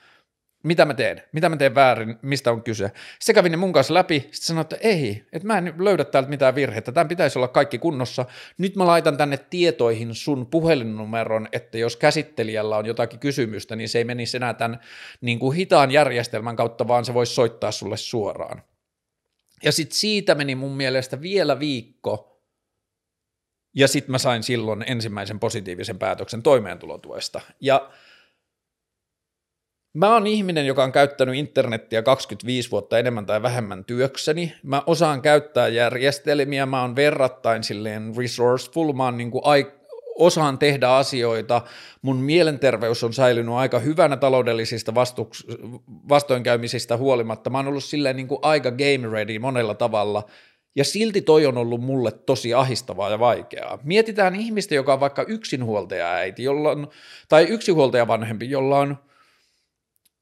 mitä mä teen, mitä mä teen väärin, mistä on kyse. Se kävi ne mun kanssa läpi, sitten sanoi, että ei, että mä en löydä täältä mitään virhettä, tämän pitäisi olla kaikki kunnossa. Nyt mä laitan tänne tietoihin sun puhelinnumeron, että jos käsittelijällä on jotakin kysymystä, niin se ei menisi enää tämän niin kuin hitaan järjestelmän kautta, vaan se voisi soittaa sulle suoraan. Ja sitten siitä meni mun mielestä vielä viikko, ja sitten mä sain silloin ensimmäisen positiivisen päätöksen toimeentulotuesta. Ja Mä oon ihminen, joka on käyttänyt internettiä 25 vuotta enemmän tai vähemmän työkseni. Mä osaan käyttää järjestelmiä, mä oon verrattain silleen resourceful, mä oon niin kuin ai- osaan tehdä asioita. Mun mielenterveys on säilynyt aika hyvänä taloudellisista vastuks- vastoinkäymisistä huolimatta. Mä oon ollut silleen niin kuin aika game ready monella tavalla. Ja silti toi on ollut mulle tosi ahistavaa ja vaikeaa. Mietitään ihmistä, joka on vaikka yksinhuoltaja äiti, jolla on, tai yksinhuoltaja vanhempi, jolla on –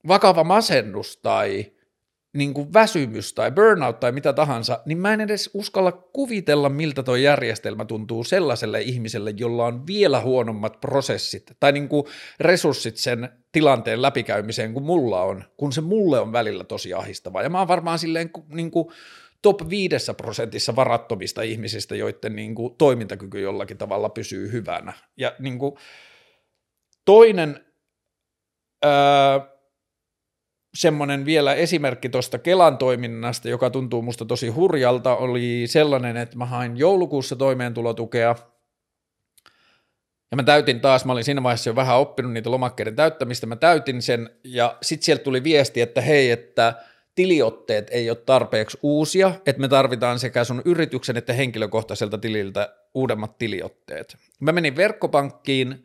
vakava masennus tai niin kuin väsymys tai burnout tai mitä tahansa, niin mä en edes uskalla kuvitella, miltä tuo järjestelmä tuntuu sellaiselle ihmiselle, jolla on vielä huonommat prosessit tai niin kuin resurssit sen tilanteen läpikäymiseen kuin mulla on, kun se mulle on välillä tosi ahistavaa. Ja mä oon varmaan silleen niin kuin top 5 prosentissa varattomista ihmisistä, joiden niin kuin toimintakyky jollakin tavalla pysyy hyvänä. Ja niin kuin toinen öö, semmoinen vielä esimerkki tuosta Kelan toiminnasta, joka tuntuu musta tosi hurjalta, oli sellainen, että mä hain joulukuussa toimeentulotukea, ja mä täytin taas, mä olin siinä vaiheessa jo vähän oppinut niitä lomakkeiden täyttämistä, mä täytin sen, ja sitten sieltä tuli viesti, että hei, että tiliotteet ei ole tarpeeksi uusia, että me tarvitaan sekä sun yrityksen että henkilökohtaiselta tililtä uudemmat tiliotteet. Mä menin verkkopankkiin,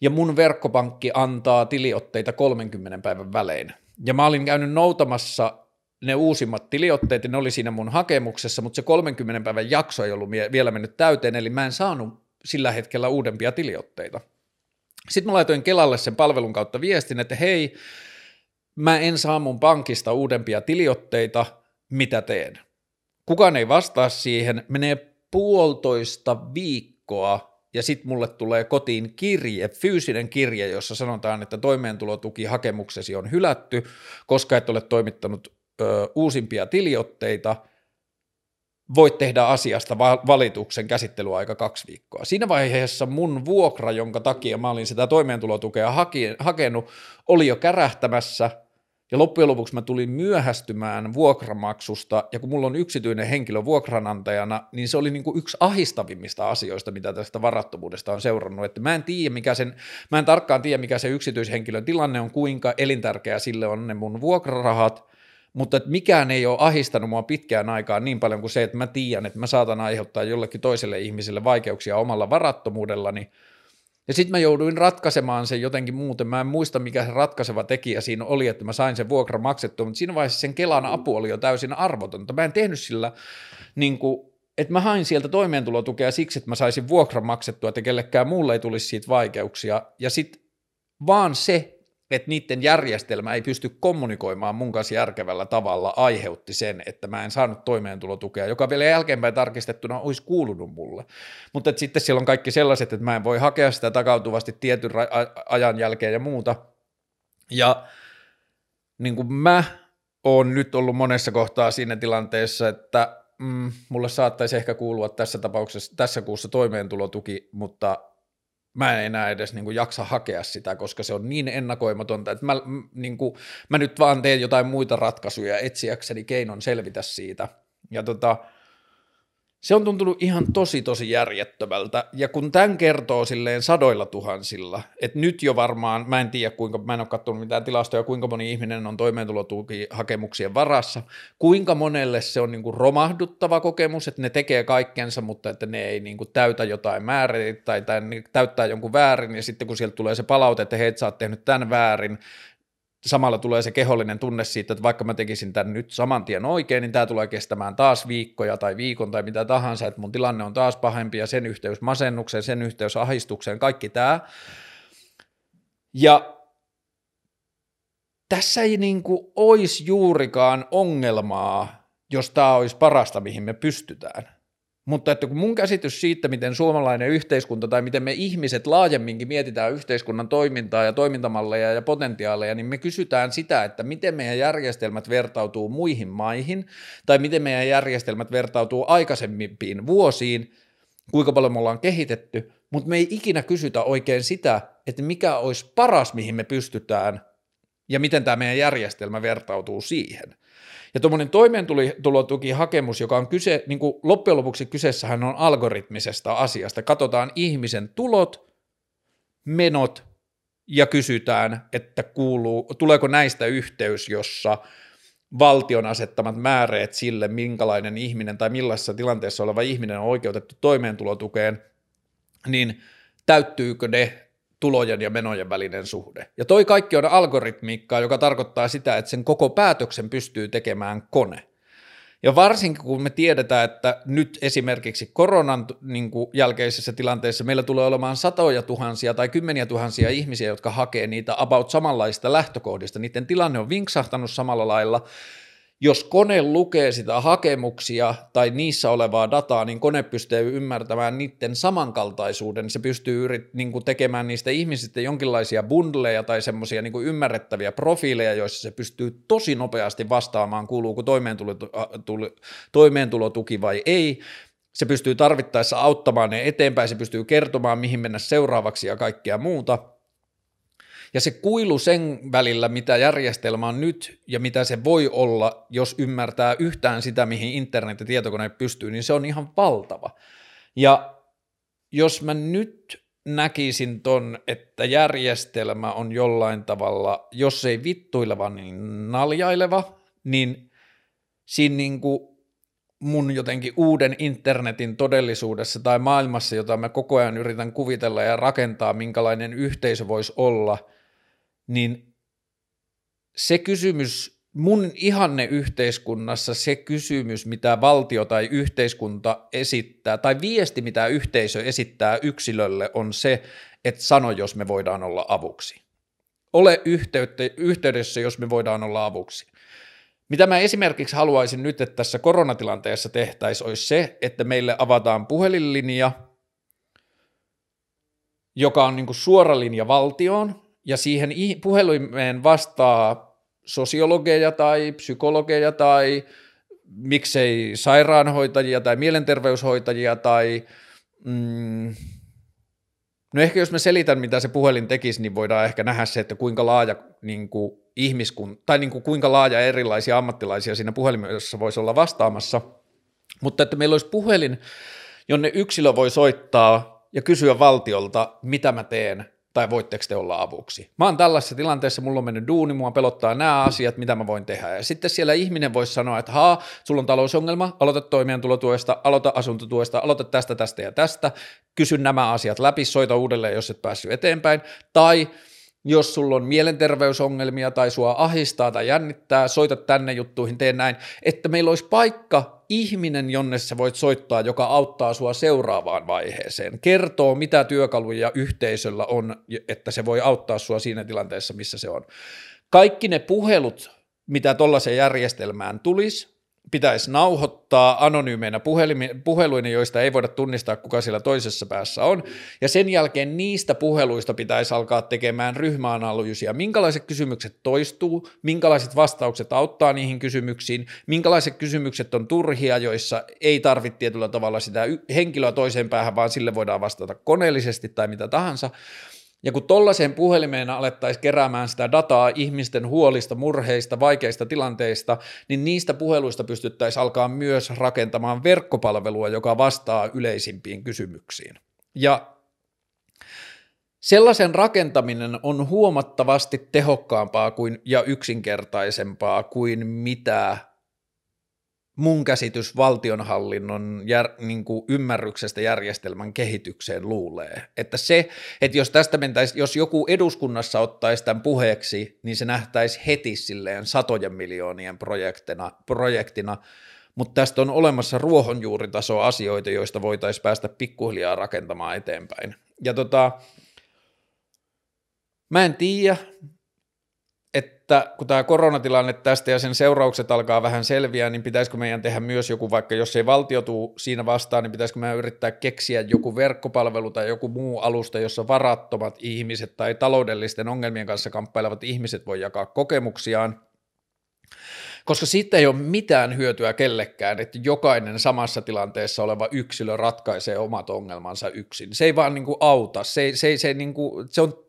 ja mun verkkopankki antaa tiliotteita 30 päivän välein. Ja mä olin käynyt noutamassa ne uusimmat tiliotteet, ja ne oli siinä mun hakemuksessa, mutta se 30 päivän jakso ei ollut vielä mennyt täyteen, eli mä en saanut sillä hetkellä uudempia tiliotteita. Sitten mä laitoin Kelalle sen palvelun kautta viestin, että hei, mä en saa mun pankista uudempia tiliotteita, mitä teen? Kukaan ei vastaa siihen, menee puolitoista viikkoa ja sitten mulle tulee kotiin kirje, fyysinen kirje, jossa sanotaan, että toimeentulotukihakemuksesi on hylätty, koska et ole toimittanut ö, uusimpia tiliotteita, voit tehdä asiasta valituksen käsittelyaika kaksi viikkoa. Siinä vaiheessa mun vuokra, jonka takia mä olin sitä toimeentulotukea hakenut, oli jo kärähtämässä – ja loppujen lopuksi mä tulin myöhästymään vuokramaksusta, ja kun mulla on yksityinen henkilö vuokranantajana, niin se oli niin kuin yksi ahistavimmista asioista, mitä tästä varattomuudesta on seurannut. Että mä en tiedä, mikä sen, mä en tarkkaan tiedä, mikä se yksityishenkilön tilanne on, kuinka elintärkeä sille on ne mun vuokrarahat, mutta että mikään ei ole ahistanut mua pitkään aikaan niin paljon kuin se, että mä tiedän, että mä saatan aiheuttaa jollekin toiselle ihmiselle vaikeuksia omalla varattomuudellani, ja sitten mä jouduin ratkaisemaan sen jotenkin muuten. Mä en muista, mikä se ratkaiseva tekijä siinä oli, että mä sain sen vuokra maksettua, mutta siinä vaiheessa sen Kelan apu oli jo täysin arvotonta. Mä en tehnyt sillä, niin kuin, että mä hain sieltä toimeentulotukea siksi, että mä saisin vuokra maksettua, että kellekään muulle ei tulisi siitä vaikeuksia. Ja sitten vaan se, että niiden järjestelmä ei pysty kommunikoimaan mun kanssa järkevällä tavalla aiheutti sen, että mä en saanut toimeentulotukea, joka vielä jälkeenpäin tarkistettuna olisi kuulunut mulle. Mutta sitten siellä on kaikki sellaiset, että mä en voi hakea sitä takautuvasti tietyn ajan jälkeen ja muuta. Ja niin kuin mä oon nyt ollut monessa kohtaa siinä tilanteessa, että mm, mulle saattaisi ehkä kuulua tässä tapauksessa tässä kuussa toimeentulotuki, mutta mä en enää edes niin kuin jaksa hakea sitä, koska se on niin ennakoimatonta, että mä, niin kuin, mä nyt vaan teen jotain muita ratkaisuja etsiäkseni keinon selvitä siitä. Ja tota, se on tuntunut ihan tosi tosi järjettömältä, ja kun tämän kertoo silleen sadoilla tuhansilla, että nyt jo varmaan, mä en tiedä kuinka, mä en ole katsonut mitään tilastoja, kuinka moni ihminen on toimeentulotukihakemuksien varassa, kuinka monelle se on niinku romahduttava kokemus, että ne tekee kaikkensa, mutta että ne ei niinku täytä jotain määriä tai, tai täyttää jonkun väärin, ja sitten kun sieltä tulee se palaute, että hei, sä oot tehnyt tämän väärin, samalla tulee se kehollinen tunne siitä, että vaikka mä tekisin tämän nyt saman tien oikein, niin tämä tulee kestämään taas viikkoja tai viikon tai mitä tahansa, että mun tilanne on taas pahempi ja sen yhteys masennukseen, sen yhteys ahistukseen, kaikki tämä. Ja tässä ei niin kuin olisi juurikaan ongelmaa, jos tämä olisi parasta, mihin me pystytään. Mutta että kun mun käsitys siitä, miten suomalainen yhteiskunta tai miten me ihmiset laajemminkin mietitään yhteiskunnan toimintaa ja toimintamalleja ja potentiaaleja, niin me kysytään sitä, että miten meidän järjestelmät vertautuu muihin maihin tai miten meidän järjestelmät vertautuu aikaisempiin vuosiin, kuinka paljon me ollaan kehitetty, mutta me ei ikinä kysytä oikein sitä, että mikä olisi paras, mihin me pystytään ja miten tämä meidän järjestelmä vertautuu siihen. Ja tuommoinen toimeentulotukihakemus, joka on kyse, niin kuin loppujen lopuksi kyseessähän on algoritmisesta asiasta. Katsotaan ihmisen tulot, menot ja kysytään, että kuuluu, tuleeko näistä yhteys, jossa valtion asettamat määreet sille, minkälainen ihminen tai millaisessa tilanteessa oleva ihminen on oikeutettu toimeentulotukeen, niin täyttyykö ne tulojen ja menojen välinen suhde. Ja toi kaikki on algoritmiikkaa, joka tarkoittaa sitä, että sen koko päätöksen pystyy tekemään kone. Ja varsinkin kun me tiedetään, että nyt esimerkiksi koronan niin kuin jälkeisessä tilanteessa meillä tulee olemaan satoja tuhansia tai kymmeniä tuhansia ihmisiä, jotka hakee niitä about samanlaista lähtökohdista, niiden tilanne on vinksahtanut samalla lailla, jos kone lukee sitä hakemuksia tai niissä olevaa dataa, niin kone pystyy ymmärtämään niiden samankaltaisuuden. Se pystyy yrit, niin kuin tekemään niistä ihmisistä jonkinlaisia bundleja tai semmoisia niin ymmärrettäviä profiileja, joissa se pystyy tosi nopeasti vastaamaan, kuuluuko toimeentulotuki vai ei. Se pystyy tarvittaessa auttamaan ne eteenpäin, se pystyy kertomaan, mihin mennä seuraavaksi ja kaikkea muuta – ja se kuilu sen välillä, mitä järjestelmä on nyt ja mitä se voi olla, jos ymmärtää yhtään sitä, mihin internet ja tietokone pystyy, niin se on ihan valtava. Ja jos mä nyt näkisin ton, että järjestelmä on jollain tavalla, jos ei vittuileva, niin naljaileva, niin siinä niin kuin mun jotenkin uuden internetin todellisuudessa tai maailmassa, jota mä koko ajan yritän kuvitella ja rakentaa, minkälainen yhteisö voisi olla – niin se kysymys, mun ihanne yhteiskunnassa se kysymys, mitä valtio tai yhteiskunta esittää, tai viesti, mitä yhteisö esittää yksilölle, on se, että sano, jos me voidaan olla avuksi. Ole yhteydessä, jos me voidaan olla avuksi. Mitä mä esimerkiksi haluaisin nyt, että tässä koronatilanteessa tehtäisiin, olisi se, että meille avataan puhelinlinja, joka on niin suora linja valtioon, ja siihen puhelimeen vastaa sosiologeja tai psykologeja tai miksei sairaanhoitajia tai mielenterveyshoitajia tai mm, no ehkä jos mä selitän, mitä se puhelin tekisi, niin voidaan ehkä nähdä se, että kuinka laaja niin kuin ihmiskun, tai niin kuin kuinka laaja erilaisia ammattilaisia siinä puhelimessa voisi olla vastaamassa, mutta että meillä olisi puhelin, jonne yksilö voi soittaa ja kysyä valtiolta, mitä mä teen tai voitteko te olla avuksi. Mä oon tällaisessa tilanteessa, mulla on mennyt duuni, mua pelottaa nämä asiat, mitä mä voin tehdä. Ja sitten siellä ihminen voisi sanoa, että haa, sulla on talousongelma, aloita toimeentulotuesta, aloita asuntotuesta, aloita tästä, tästä ja tästä, kysy nämä asiat läpi, soita uudelleen, jos et päässyt eteenpäin, tai jos sulla on mielenterveysongelmia tai sua ahistaa tai jännittää, soita tänne juttuihin, tee näin, että meillä olisi paikka, ihminen, jonne sä voit soittaa, joka auttaa sua seuraavaan vaiheeseen, kertoo mitä työkaluja yhteisöllä on, että se voi auttaa sua siinä tilanteessa, missä se on. Kaikki ne puhelut, mitä tuollaiseen järjestelmään tulisi, pitäisi nauhoittaa anonyymeinä puheluina, joista ei voida tunnistaa, kuka siellä toisessa päässä on, ja sen jälkeen niistä puheluista pitäisi alkaa tekemään ryhmäanalyysiä, minkälaiset kysymykset toistuu, minkälaiset vastaukset auttaa niihin kysymyksiin, minkälaiset kysymykset on turhia, joissa ei tarvitse tietyllä tavalla sitä henkilöä toiseen päähän, vaan sille voidaan vastata koneellisesti tai mitä tahansa, ja kun tollaiseen puhelimeen alettaisiin keräämään sitä dataa ihmisten huolista, murheista, vaikeista tilanteista, niin niistä puheluista pystyttäisiin alkaa myös rakentamaan verkkopalvelua, joka vastaa yleisimpiin kysymyksiin. Ja Sellaisen rakentaminen on huomattavasti tehokkaampaa kuin, ja yksinkertaisempaa kuin mitä mun käsitys valtionhallinnon jär, niin kuin ymmärryksestä järjestelmän kehitykseen luulee. Että se, että jos tästä mentäisi, jos joku eduskunnassa ottaisi tämän puheeksi, niin se nähtäisi heti silleen satojen miljoonien projektina, projektina mutta tästä on olemassa ruohonjuuritaso asioita, joista voitaisiin päästä pikkuhiljaa rakentamaan eteenpäin. Ja tota, mä en tiedä, että kun tämä koronatilanne tästä ja sen seuraukset alkaa vähän selviä, niin pitäisikö meidän tehdä myös joku, vaikka jos ei valtio tule siinä vastaan, niin pitäisikö meidän yrittää keksiä joku verkkopalvelu tai joku muu alusta, jossa varattomat ihmiset tai taloudellisten ongelmien kanssa kamppailevat ihmiset voi jakaa kokemuksiaan, koska siitä ei ole mitään hyötyä kellekään, että jokainen samassa tilanteessa oleva yksilö ratkaisee omat ongelmansa yksin. Se ei vaan niin kuin auta, se, se, se, niin kuin, se on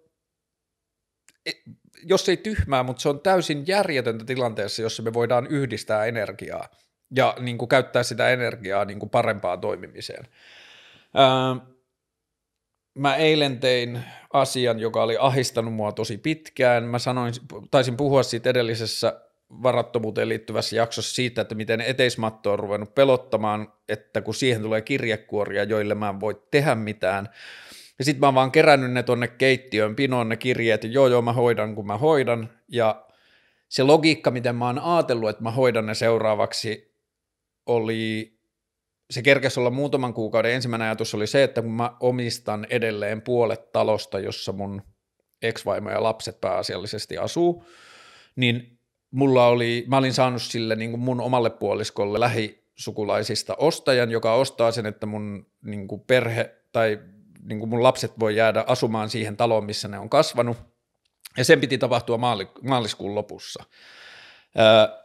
jos ei tyhmää, mutta se on täysin järjetöntä tilanteessa, jossa me voidaan yhdistää energiaa ja niin kuin käyttää sitä energiaa niin kuin parempaan toimimiseen. Ää, mä eilen tein asian, joka oli ahistanut mua tosi pitkään. Mä sanoin, taisin puhua siitä edellisessä varattomuuteen liittyvässä jaksossa siitä, että miten eteismatto on ruvennut pelottamaan, että kun siihen tulee kirjekuoria, joille mä en voi tehdä mitään, ja sitten mä oon vaan kerännyt ne tonne keittiön pinoon ne kirjeet, ja joo joo mä hoidan kun mä hoidan, ja se logiikka, miten mä oon ajatellut, että mä hoidan ne seuraavaksi, oli, se kerkesi olla muutaman kuukauden. Ensimmäinen ajatus oli se, että kun mä omistan edelleen puolet talosta, jossa mun ex-vaimo ja lapset pääasiallisesti asuu, niin mulla oli, mä olin saanut sille niin kuin mun omalle puoliskolle lähisukulaisista ostajan, joka ostaa sen, että mun niin kuin perhe tai niin kuin mun lapset voi jäädä asumaan siihen taloon, missä ne on kasvanut. Ja sen piti tapahtua maaliskuun lopussa.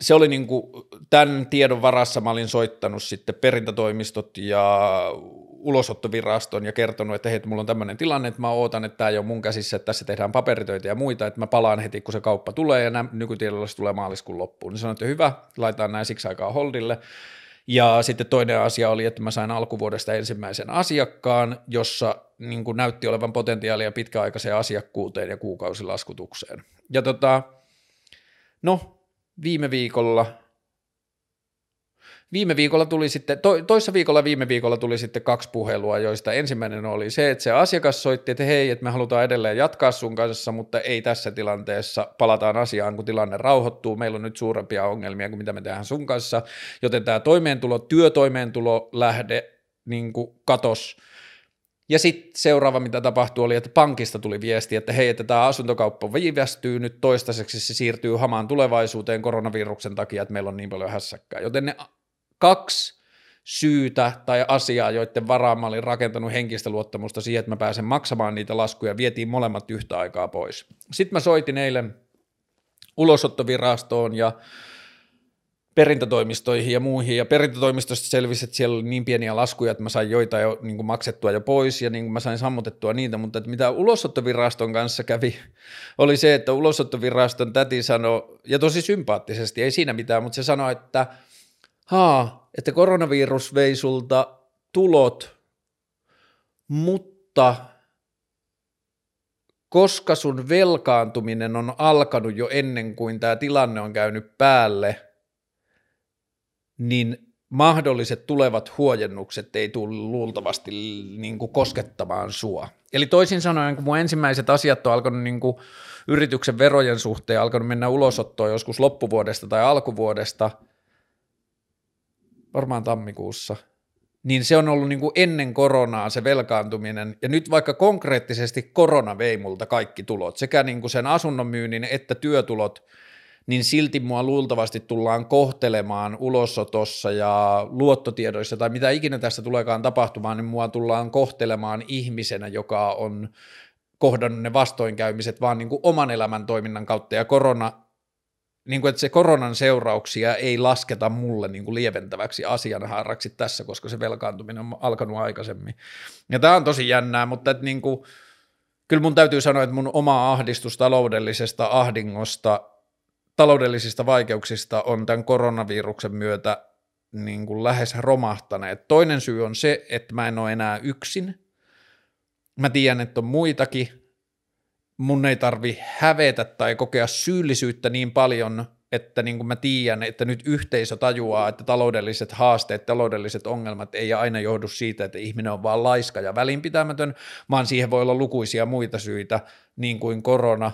Se oli niin kuin, tämän tiedon varassa mä olin soittanut sitten perintätoimistot ja ulosottoviraston ja kertonut, että hei, mulla on tämmöinen tilanne, että mä ootan, että tämä ei ole mun käsissä, että tässä tehdään paperitöitä ja muita, että mä palaan heti, kun se kauppa tulee ja nykytiedolla se tulee maaliskuun loppuun. Niin sanoin, että hyvä, laitetaan näin siksi aikaa holdille. Ja sitten toinen asia oli, että mä sain alkuvuodesta ensimmäisen asiakkaan, jossa niin kuin näytti olevan potentiaalia pitkäaikaiseen asiakkuuteen ja kuukausilaskutukseen. Ja tota, no, viime viikolla – Viime viikolla tuli sitten, to, toissa viikolla viime viikolla tuli sitten kaksi puhelua, joista ensimmäinen oli se, että se asiakas soitti, että hei, että me halutaan edelleen jatkaa sun kanssa, mutta ei tässä tilanteessa, palataan asiaan, kun tilanne rauhoittuu, meillä on nyt suurempia ongelmia kuin mitä me tehdään sun kanssa, joten tämä toimeentulo, työtoimeentulo lähde niin kuin katos, ja sitten seuraava, mitä tapahtui, oli, että pankista tuli viesti, että hei, että tämä asuntokauppa viivästyy nyt. Toistaiseksi, se siirtyy hamaan tulevaisuuteen koronaviruksen takia, että meillä on niin paljon hässäkkää. Joten ne kaksi syytä tai asiaa, joiden varaan mä olin rakentanut henkistä luottamusta siihen, että mä pääsen maksamaan niitä laskuja, vietiin molemmat yhtä aikaa pois. Sitten mä soitin eilen ulosottovirastoon ja perintätoimistoihin ja muihin, ja perintätoimistosta selvisi, että siellä oli niin pieniä laskuja, että mä sain joita jo niin kuin maksettua jo pois, ja niin kuin mä sain sammutettua niitä, mutta että mitä ulosottoviraston kanssa kävi, oli se, että ulosottoviraston täti sanoi, ja tosi sympaattisesti, ei siinä mitään, mutta se sanoi, että – haa, että koronavirus vei sulta tulot, mutta koska sun velkaantuminen on alkanut jo ennen kuin tämä tilanne on käynyt päälle, niin mahdolliset tulevat huojennukset ei tule luultavasti niin kuin koskettamaan sua. Eli toisin sanoen, kun mun ensimmäiset asiat on alkanut niin kuin yrityksen verojen suhteen alkanut mennä ulosottoon joskus loppuvuodesta tai alkuvuodesta – varmaan tammikuussa, niin se on ollut niin kuin ennen koronaa se velkaantuminen, ja nyt vaikka konkreettisesti korona vei multa kaikki tulot, sekä niin kuin sen asunnon myynnin että työtulot, niin silti mua luultavasti tullaan kohtelemaan ulosotossa ja luottotiedoissa tai mitä ikinä tästä tuleekaan tapahtumaan, niin mua tullaan kohtelemaan ihmisenä, joka on kohdannut ne vastoinkäymiset vaan niin kuin oman elämän toiminnan kautta, ja korona niin kuin, että se koronan seurauksia ei lasketa mulle niin kuin lieventäväksi asianhaaraksi tässä, koska se velkaantuminen on alkanut aikaisemmin. Ja tämä on tosi jännää, mutta että niin kuin, kyllä mun täytyy sanoa, että mun oma ahdistus taloudellisesta ahdingosta, taloudellisista vaikeuksista on tämän koronaviruksen myötä niin kuin lähes romahtaneet. Toinen syy on se, että mä en ole enää yksin. Mä tiedän, että on muitakin, mun ei tarvi hävetä tai kokea syyllisyyttä niin paljon, että niin kuin mä tiedän, että nyt yhteisö tajuaa, että taloudelliset haasteet, taloudelliset ongelmat ei aina johdu siitä, että ihminen on vaan laiska ja välinpitämätön, vaan siihen voi olla lukuisia muita syitä, niin kuin korona,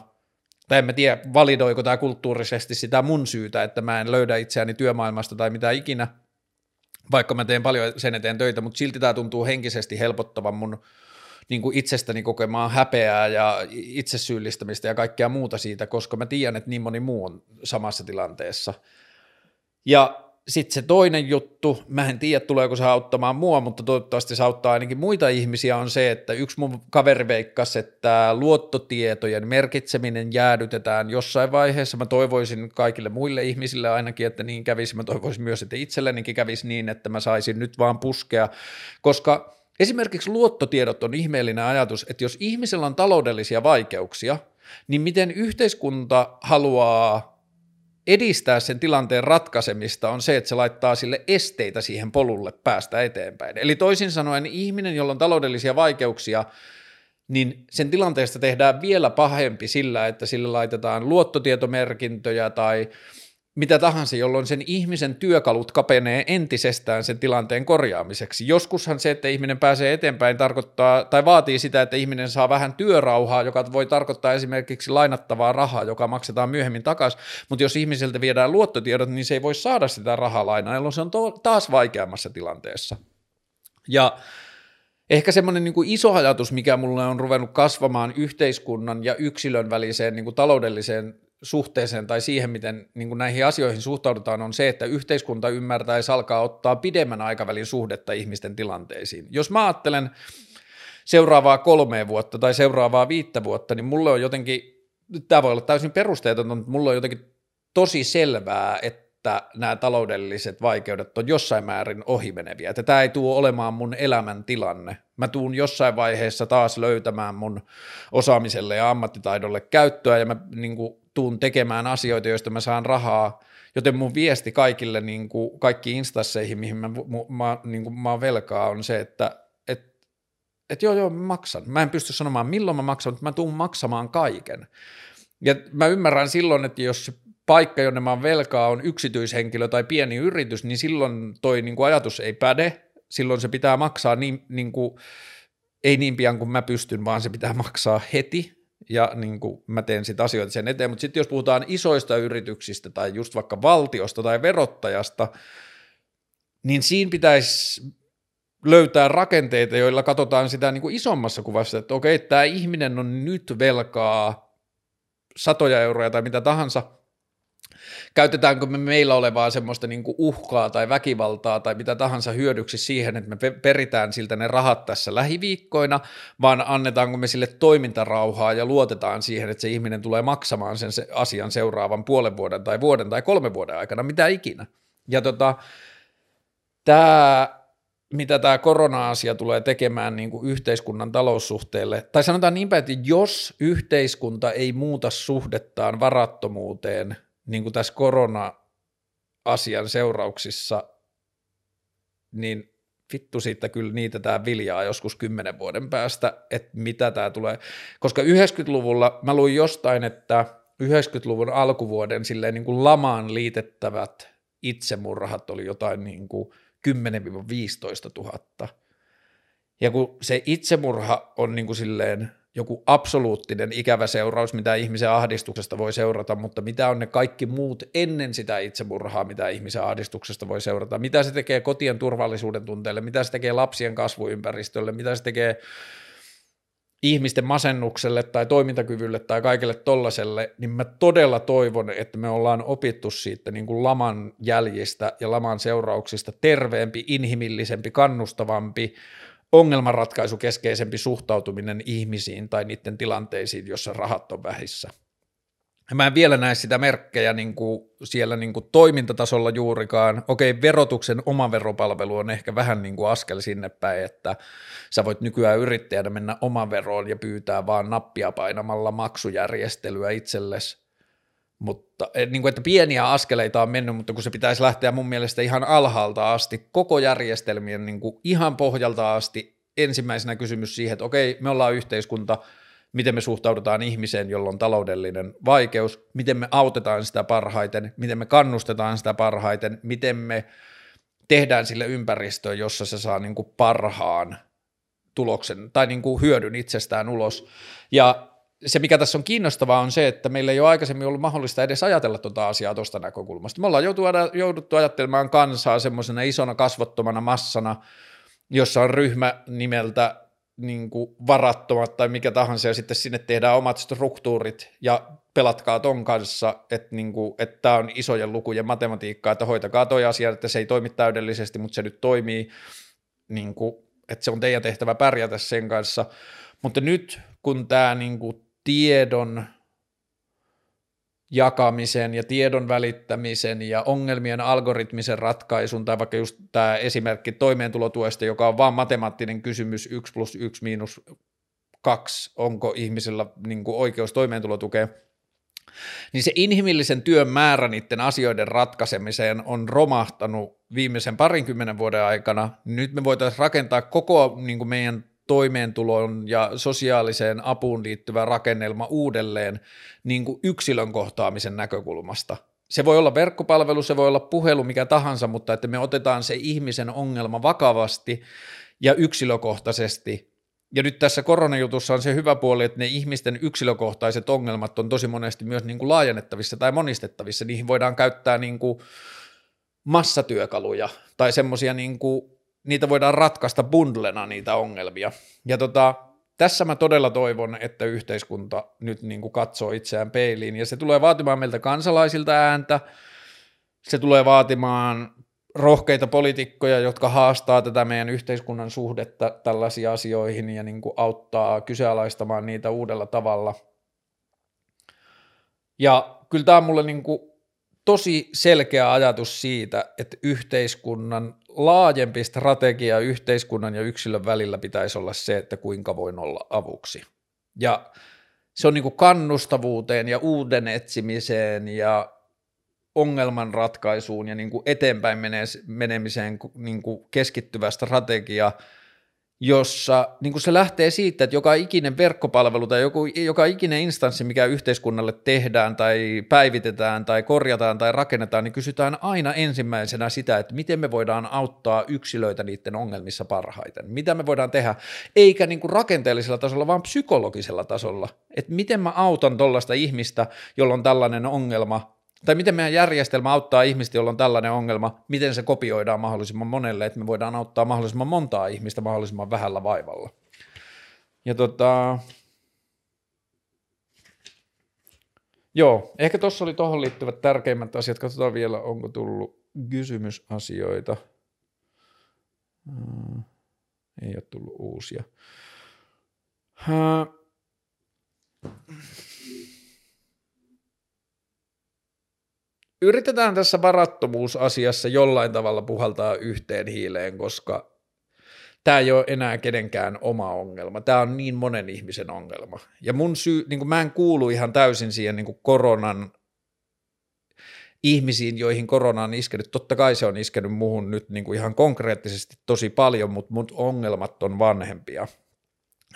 tai en mä tiedä, validoiko tämä kulttuurisesti sitä mun syytä, että mä en löydä itseäni työmaailmasta tai mitä ikinä, vaikka mä teen paljon sen eteen töitä, mutta silti tämä tuntuu henkisesti helpottavan mun niin kuin itsestäni kokemaan häpeää ja itsesyyllistämistä ja kaikkea muuta siitä, koska mä tiedän, että niin moni muu on samassa tilanteessa. Ja sitten se toinen juttu, mä en tiedä tuleeko se auttamaan mua, mutta toivottavasti se auttaa ainakin muita ihmisiä, on se, että yksi mun kaveri veikkasi, että luottotietojen merkitseminen jäädytetään jossain vaiheessa. Mä toivoisin kaikille muille ihmisille ainakin, että niin kävisi. Mä toivoisin myös, että itsellenikin kävisi niin, että mä saisin nyt vaan puskea, koska Esimerkiksi luottotiedot on ihmeellinen ajatus, että jos ihmisellä on taloudellisia vaikeuksia, niin miten yhteiskunta haluaa edistää sen tilanteen ratkaisemista on se, että se laittaa sille esteitä siihen polulle päästä eteenpäin. Eli toisin sanoen ihminen, jolla on taloudellisia vaikeuksia, niin sen tilanteesta tehdään vielä pahempi sillä, että sille laitetaan luottotietomerkintöjä tai mitä tahansa, jolloin sen ihmisen työkalut kapenee entisestään sen tilanteen korjaamiseksi. Joskushan se, että ihminen pääsee eteenpäin, tarkoittaa tai vaatii sitä, että ihminen saa vähän työrauhaa, joka voi tarkoittaa esimerkiksi lainattavaa rahaa, joka maksetaan myöhemmin takaisin, mutta jos ihmiseltä viedään luottotiedot, niin se ei voi saada sitä rahalainaa, jolloin se on to- taas vaikeammassa tilanteessa. Ja Ehkä semmoinen niin kuin iso ajatus, mikä mulle on ruvennut kasvamaan yhteiskunnan ja yksilön väliseen niin kuin taloudelliseen suhteeseen tai siihen, miten niin kuin näihin asioihin suhtaudutaan, on se, että yhteiskunta ymmärtäisi alkaa ottaa pidemmän aikavälin suhdetta ihmisten tilanteisiin. Jos mä ajattelen seuraavaa kolmea vuotta tai seuraavaa viittä vuotta, niin mulle on jotenkin, tämä voi olla täysin perusteetonta, mutta mulle on jotenkin tosi selvää, että nämä taloudelliset vaikeudet on jossain määrin ohimeneviä, että tämä ei tule olemaan mun elämän tilanne. Mä tuun jossain vaiheessa taas löytämään mun osaamiselle ja ammattitaidolle käyttöä ja mä niin kuin, tuun tekemään asioita, joista mä saan rahaa, joten mun viesti kaikille, niin kuin, kaikki instansseihin, mihin mä, mä, niin kuin, mä oon velkaa, on se, että et, et joo, joo, mä maksan. Mä en pysty sanomaan, milloin mä maksan, mutta mä tuun maksamaan kaiken. Ja mä ymmärrän silloin, että jos paikka, jonne mä oon velkaa, on yksityishenkilö tai pieni yritys, niin silloin toi niin kuin ajatus ei päde, silloin se pitää maksaa niin, niin kuin, ei niin pian kuin mä pystyn, vaan se pitää maksaa heti, ja niin kuin mä teen sitten asioita sen eteen, mutta sitten jos puhutaan isoista yrityksistä tai just vaikka valtiosta tai verottajasta, niin siinä pitäisi löytää rakenteita, joilla katsotaan sitä niin kuin isommassa kuvassa, että okei, tämä ihminen on nyt velkaa satoja euroja tai mitä tahansa, käytetäänkö me meillä olevaa semmoista niin uhkaa tai väkivaltaa tai mitä tahansa hyödyksi siihen, että me peritään siltä ne rahat tässä lähiviikkoina, vaan annetaanko me sille toimintarauhaa ja luotetaan siihen, että se ihminen tulee maksamaan sen asian seuraavan puolen vuoden tai vuoden tai kolmen vuoden aikana, mitä ikinä. Ja tota, tämä mitä tämä korona-asia tulee tekemään niin kuin yhteiskunnan taloussuhteelle, tai sanotaan niinpä, että jos yhteiskunta ei muuta suhdettaan varattomuuteen niin kuin tässä korona-asian seurauksissa, niin vittu siitä kyllä niitä tämä viljaa joskus kymmenen vuoden päästä, että mitä tämä tulee. Koska 90-luvulla mä luin jostain, että 90-luvun alkuvuoden silleen niin kuin lamaan liitettävät itsemurhat oli jotain niin kuin 10-15 000. Ja kun se itsemurha on niin kuin silleen joku absoluuttinen ikävä seuraus, mitä ihmisen ahdistuksesta voi seurata, mutta mitä on ne kaikki muut ennen sitä itsemurhaa, mitä ihmisen ahdistuksesta voi seurata, mitä se tekee kotien turvallisuuden tunteelle, mitä se tekee lapsien kasvuympäristölle, mitä se tekee ihmisten masennukselle tai toimintakyvylle tai kaikille tollaselle, niin mä todella toivon, että me ollaan opittu siitä niin kuin laman jäljistä ja laman seurauksista terveempi, inhimillisempi, kannustavampi, ongelmanratkaisukeskeisempi suhtautuminen ihmisiin tai niiden tilanteisiin, jossa rahat on vähissä. Mä en vielä näe sitä merkkejä niin kuin siellä niin kuin toimintatasolla juurikaan. Okei, verotuksen oma veropalvelu on ehkä vähän niin kuin askel sinne päin, että sä voit nykyään yrittäjänä mennä oman veroon ja pyytää vaan nappia painamalla maksujärjestelyä itsellesi mutta niin kuin, että pieniä askeleita on mennyt, mutta kun se pitäisi lähteä mun mielestä ihan alhaalta asti, koko järjestelmien niin kuin ihan pohjalta asti, ensimmäisenä kysymys siihen, että okei, me ollaan yhteiskunta, miten me suhtaudutaan ihmiseen, jolla on taloudellinen vaikeus, miten me autetaan sitä parhaiten, miten me kannustetaan sitä parhaiten, miten me tehdään sille ympäristöön, jossa se saa niin kuin parhaan tuloksen tai niin kuin hyödyn itsestään ulos. Ja se, mikä tässä on kiinnostavaa, on se, että meillä ei ole aikaisemmin ollut mahdollista edes ajatella tuota asiaa tuosta näkökulmasta. Me ollaan jouduttu ajattelemaan kansaa semmoisena isona kasvottomana massana, jossa on ryhmä nimeltä niin kuin varattomat tai mikä tahansa, ja sitten sinne tehdään omat struktuurit, ja pelatkaa ton kanssa, että, niin että tämä on isojen lukujen matematiikkaa, että hoitakaa toi asia, että se ei toimi täydellisesti, mutta se nyt toimii, niin kuin, että se on teidän tehtävä pärjätä sen kanssa. Mutta nyt, kun tämä niin kuin, tiedon jakamisen ja tiedon välittämisen ja ongelmien algoritmisen ratkaisun, tai vaikka just tämä esimerkki toimeentulotuesta, joka on vain matemaattinen kysymys 1 plus 1 miinus 2, onko ihmisellä niin kuin oikeus toimeentulotukeen, niin se inhimillisen työn määrä niiden asioiden ratkaisemiseen on romahtanut viimeisen parinkymmenen vuoden aikana. Nyt me voitaisiin rakentaa koko niin kuin meidän toimeentuloon ja sosiaaliseen apuun liittyvä rakennelma uudelleen niin kuin yksilön kohtaamisen näkökulmasta. Se voi olla verkkopalvelu, se voi olla puhelu, mikä tahansa, mutta että me otetaan se ihmisen ongelma vakavasti ja yksilökohtaisesti. Ja nyt tässä koronajutussa on se hyvä puoli, että ne ihmisten yksilökohtaiset ongelmat on tosi monesti myös niin kuin laajennettavissa tai monistettavissa. Niihin voidaan käyttää niin kuin massatyökaluja tai semmoisia niin niitä voidaan ratkaista bundlena niitä ongelmia. Ja tota, tässä mä todella toivon, että yhteiskunta nyt niin kuin katsoo itseään peiliin, ja se tulee vaatimaan meiltä kansalaisilta ääntä, se tulee vaatimaan rohkeita poliitikkoja, jotka haastaa tätä meidän yhteiskunnan suhdetta tällaisiin asioihin ja niin kuin auttaa kyseenalaistamaan niitä uudella tavalla. Ja kyllä tämä on mulle niin kuin tosi selkeä ajatus siitä, että yhteiskunnan laajempi strategia yhteiskunnan ja yksilön välillä pitäisi olla se, että kuinka voin olla avuksi. Ja se on niin kuin kannustavuuteen ja uuden etsimiseen ja ongelman ratkaisuun ja niin kuin eteenpäin menemiseen niin kuin keskittyvä strategia – jossa niin kuin se lähtee siitä, että joka ikinen verkkopalvelu tai joku, joka ikinen instanssi, mikä yhteiskunnalle tehdään tai päivitetään tai korjataan tai rakennetaan, niin kysytään aina ensimmäisenä sitä, että miten me voidaan auttaa yksilöitä niiden ongelmissa parhaiten. Mitä me voidaan tehdä, eikä niin kuin rakenteellisella tasolla, vaan psykologisella tasolla. Että miten mä autan tuollaista ihmistä, jolla on tällainen ongelma, tai miten meidän järjestelmä auttaa ihmistä, jolla on tällainen ongelma, miten se kopioidaan mahdollisimman monelle, että me voidaan auttaa mahdollisimman montaa ihmistä mahdollisimman vähällä vaivalla. Ja tota, joo, ehkä tuossa oli tuohon liittyvät tärkeimmät asiat. Katsotaan vielä, onko tullut kysymysasioita. Hmm, ei ole tullut uusia. Hmm. Yritetään tässä varattomuusasiassa jollain tavalla puhaltaa yhteen hiileen, koska tämä ei ole enää kenenkään oma ongelma. Tämä on niin monen ihmisen ongelma. Ja mun syy, niin kuin mä en kuulu ihan täysin siihen niin kuin koronan ihmisiin, joihin korona on iskenyt. Totta kai se on iskenyt muuhun nyt niin kuin ihan konkreettisesti tosi paljon, mutta mun ongelmat on vanhempia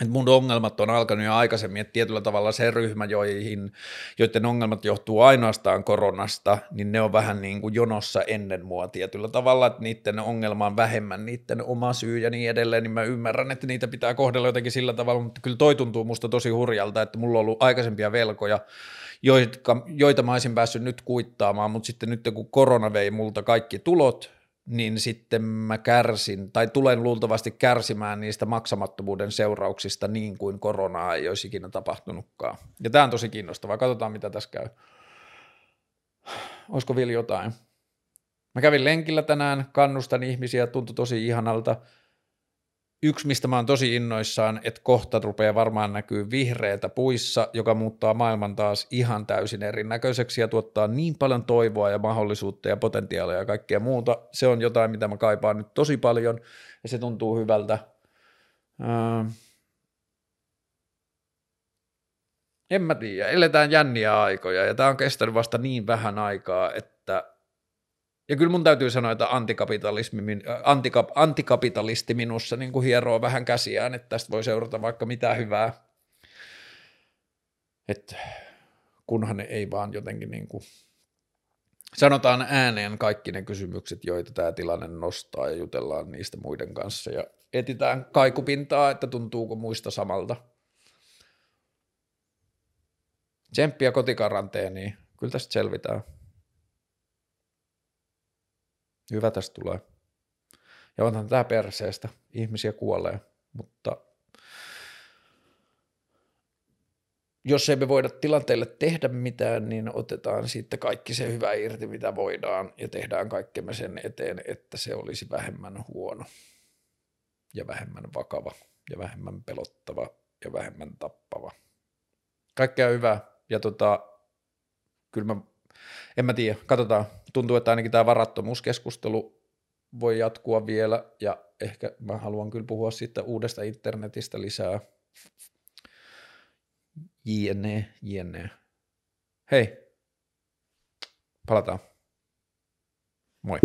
että mun ongelmat on alkanut jo aikaisemmin, että tietyllä tavalla se ryhmä, joihin, joiden ongelmat johtuu ainoastaan koronasta, niin ne on vähän niin kuin jonossa ennen mua tietyllä tavalla, että niiden ongelma on vähemmän niiden oma syy ja niin edelleen, niin mä ymmärrän, että niitä pitää kohdella jotenkin sillä tavalla, mutta kyllä toi tuntuu musta tosi hurjalta, että mulla on ollut aikaisempia velkoja, joita, joita mä olisin päässyt nyt kuittaamaan, mutta sitten nyt kun korona vei multa kaikki tulot, niin sitten mä kärsin, tai tulen luultavasti kärsimään niistä maksamattomuuden seurauksista niin kuin koronaa ei olisi ikinä tapahtunutkaan. Ja tämä on tosi kiinnostavaa, katsotaan mitä tässä käy. Olisiko vielä jotain? Mä kävin lenkillä tänään, kannustan ihmisiä, tuntui tosi ihanalta – Yksi, mistä mä oon tosi innoissaan, että kohta rupeaa varmaan näkyy vihreätä puissa, joka muuttaa maailman taas ihan täysin erinäköiseksi ja tuottaa niin paljon toivoa ja mahdollisuutta ja potentiaalia ja kaikkea muuta. Se on jotain, mitä mä kaipaan nyt tosi paljon ja se tuntuu hyvältä. Öö, en mä tiedä, eletään jänniä aikoja ja tämä on kestänyt vasta niin vähän aikaa, että ja kyllä mun täytyy sanoa, että antikapitalismi, äh, antikap, antikapitalisti minussa niin kuin hieroo vähän käsiään, että tästä voi seurata vaikka mitä hyvää. Että kunhan ei vaan jotenkin niin kuin sanotaan ääneen kaikki ne kysymykset, joita tämä tilanne nostaa ja jutellaan niistä muiden kanssa ja etitään kaikupintaa, että tuntuuko muista samalta. Tsemppiä kotikaranteeniin, kyllä tästä selvitään. Hyvä tästä tulee. Ja onhan tämä perseestä. Ihmisiä kuolee, mutta jos ei me voida tilanteelle tehdä mitään, niin otetaan sitten kaikki se hyvä irti, mitä voidaan, ja tehdään kaikkemme sen eteen, että se olisi vähemmän huono, ja vähemmän vakava, ja vähemmän pelottava, ja vähemmän tappava. Kaikkea hyvää, ja tota, kyllä mä en mä tiedä, katsotaan. Tuntuu, että ainakin tämä varattomuuskeskustelu voi jatkua vielä, ja ehkä mä haluan kyllä puhua siitä uudesta internetistä lisää. JNE, JNE. Hei, palataan. Moi.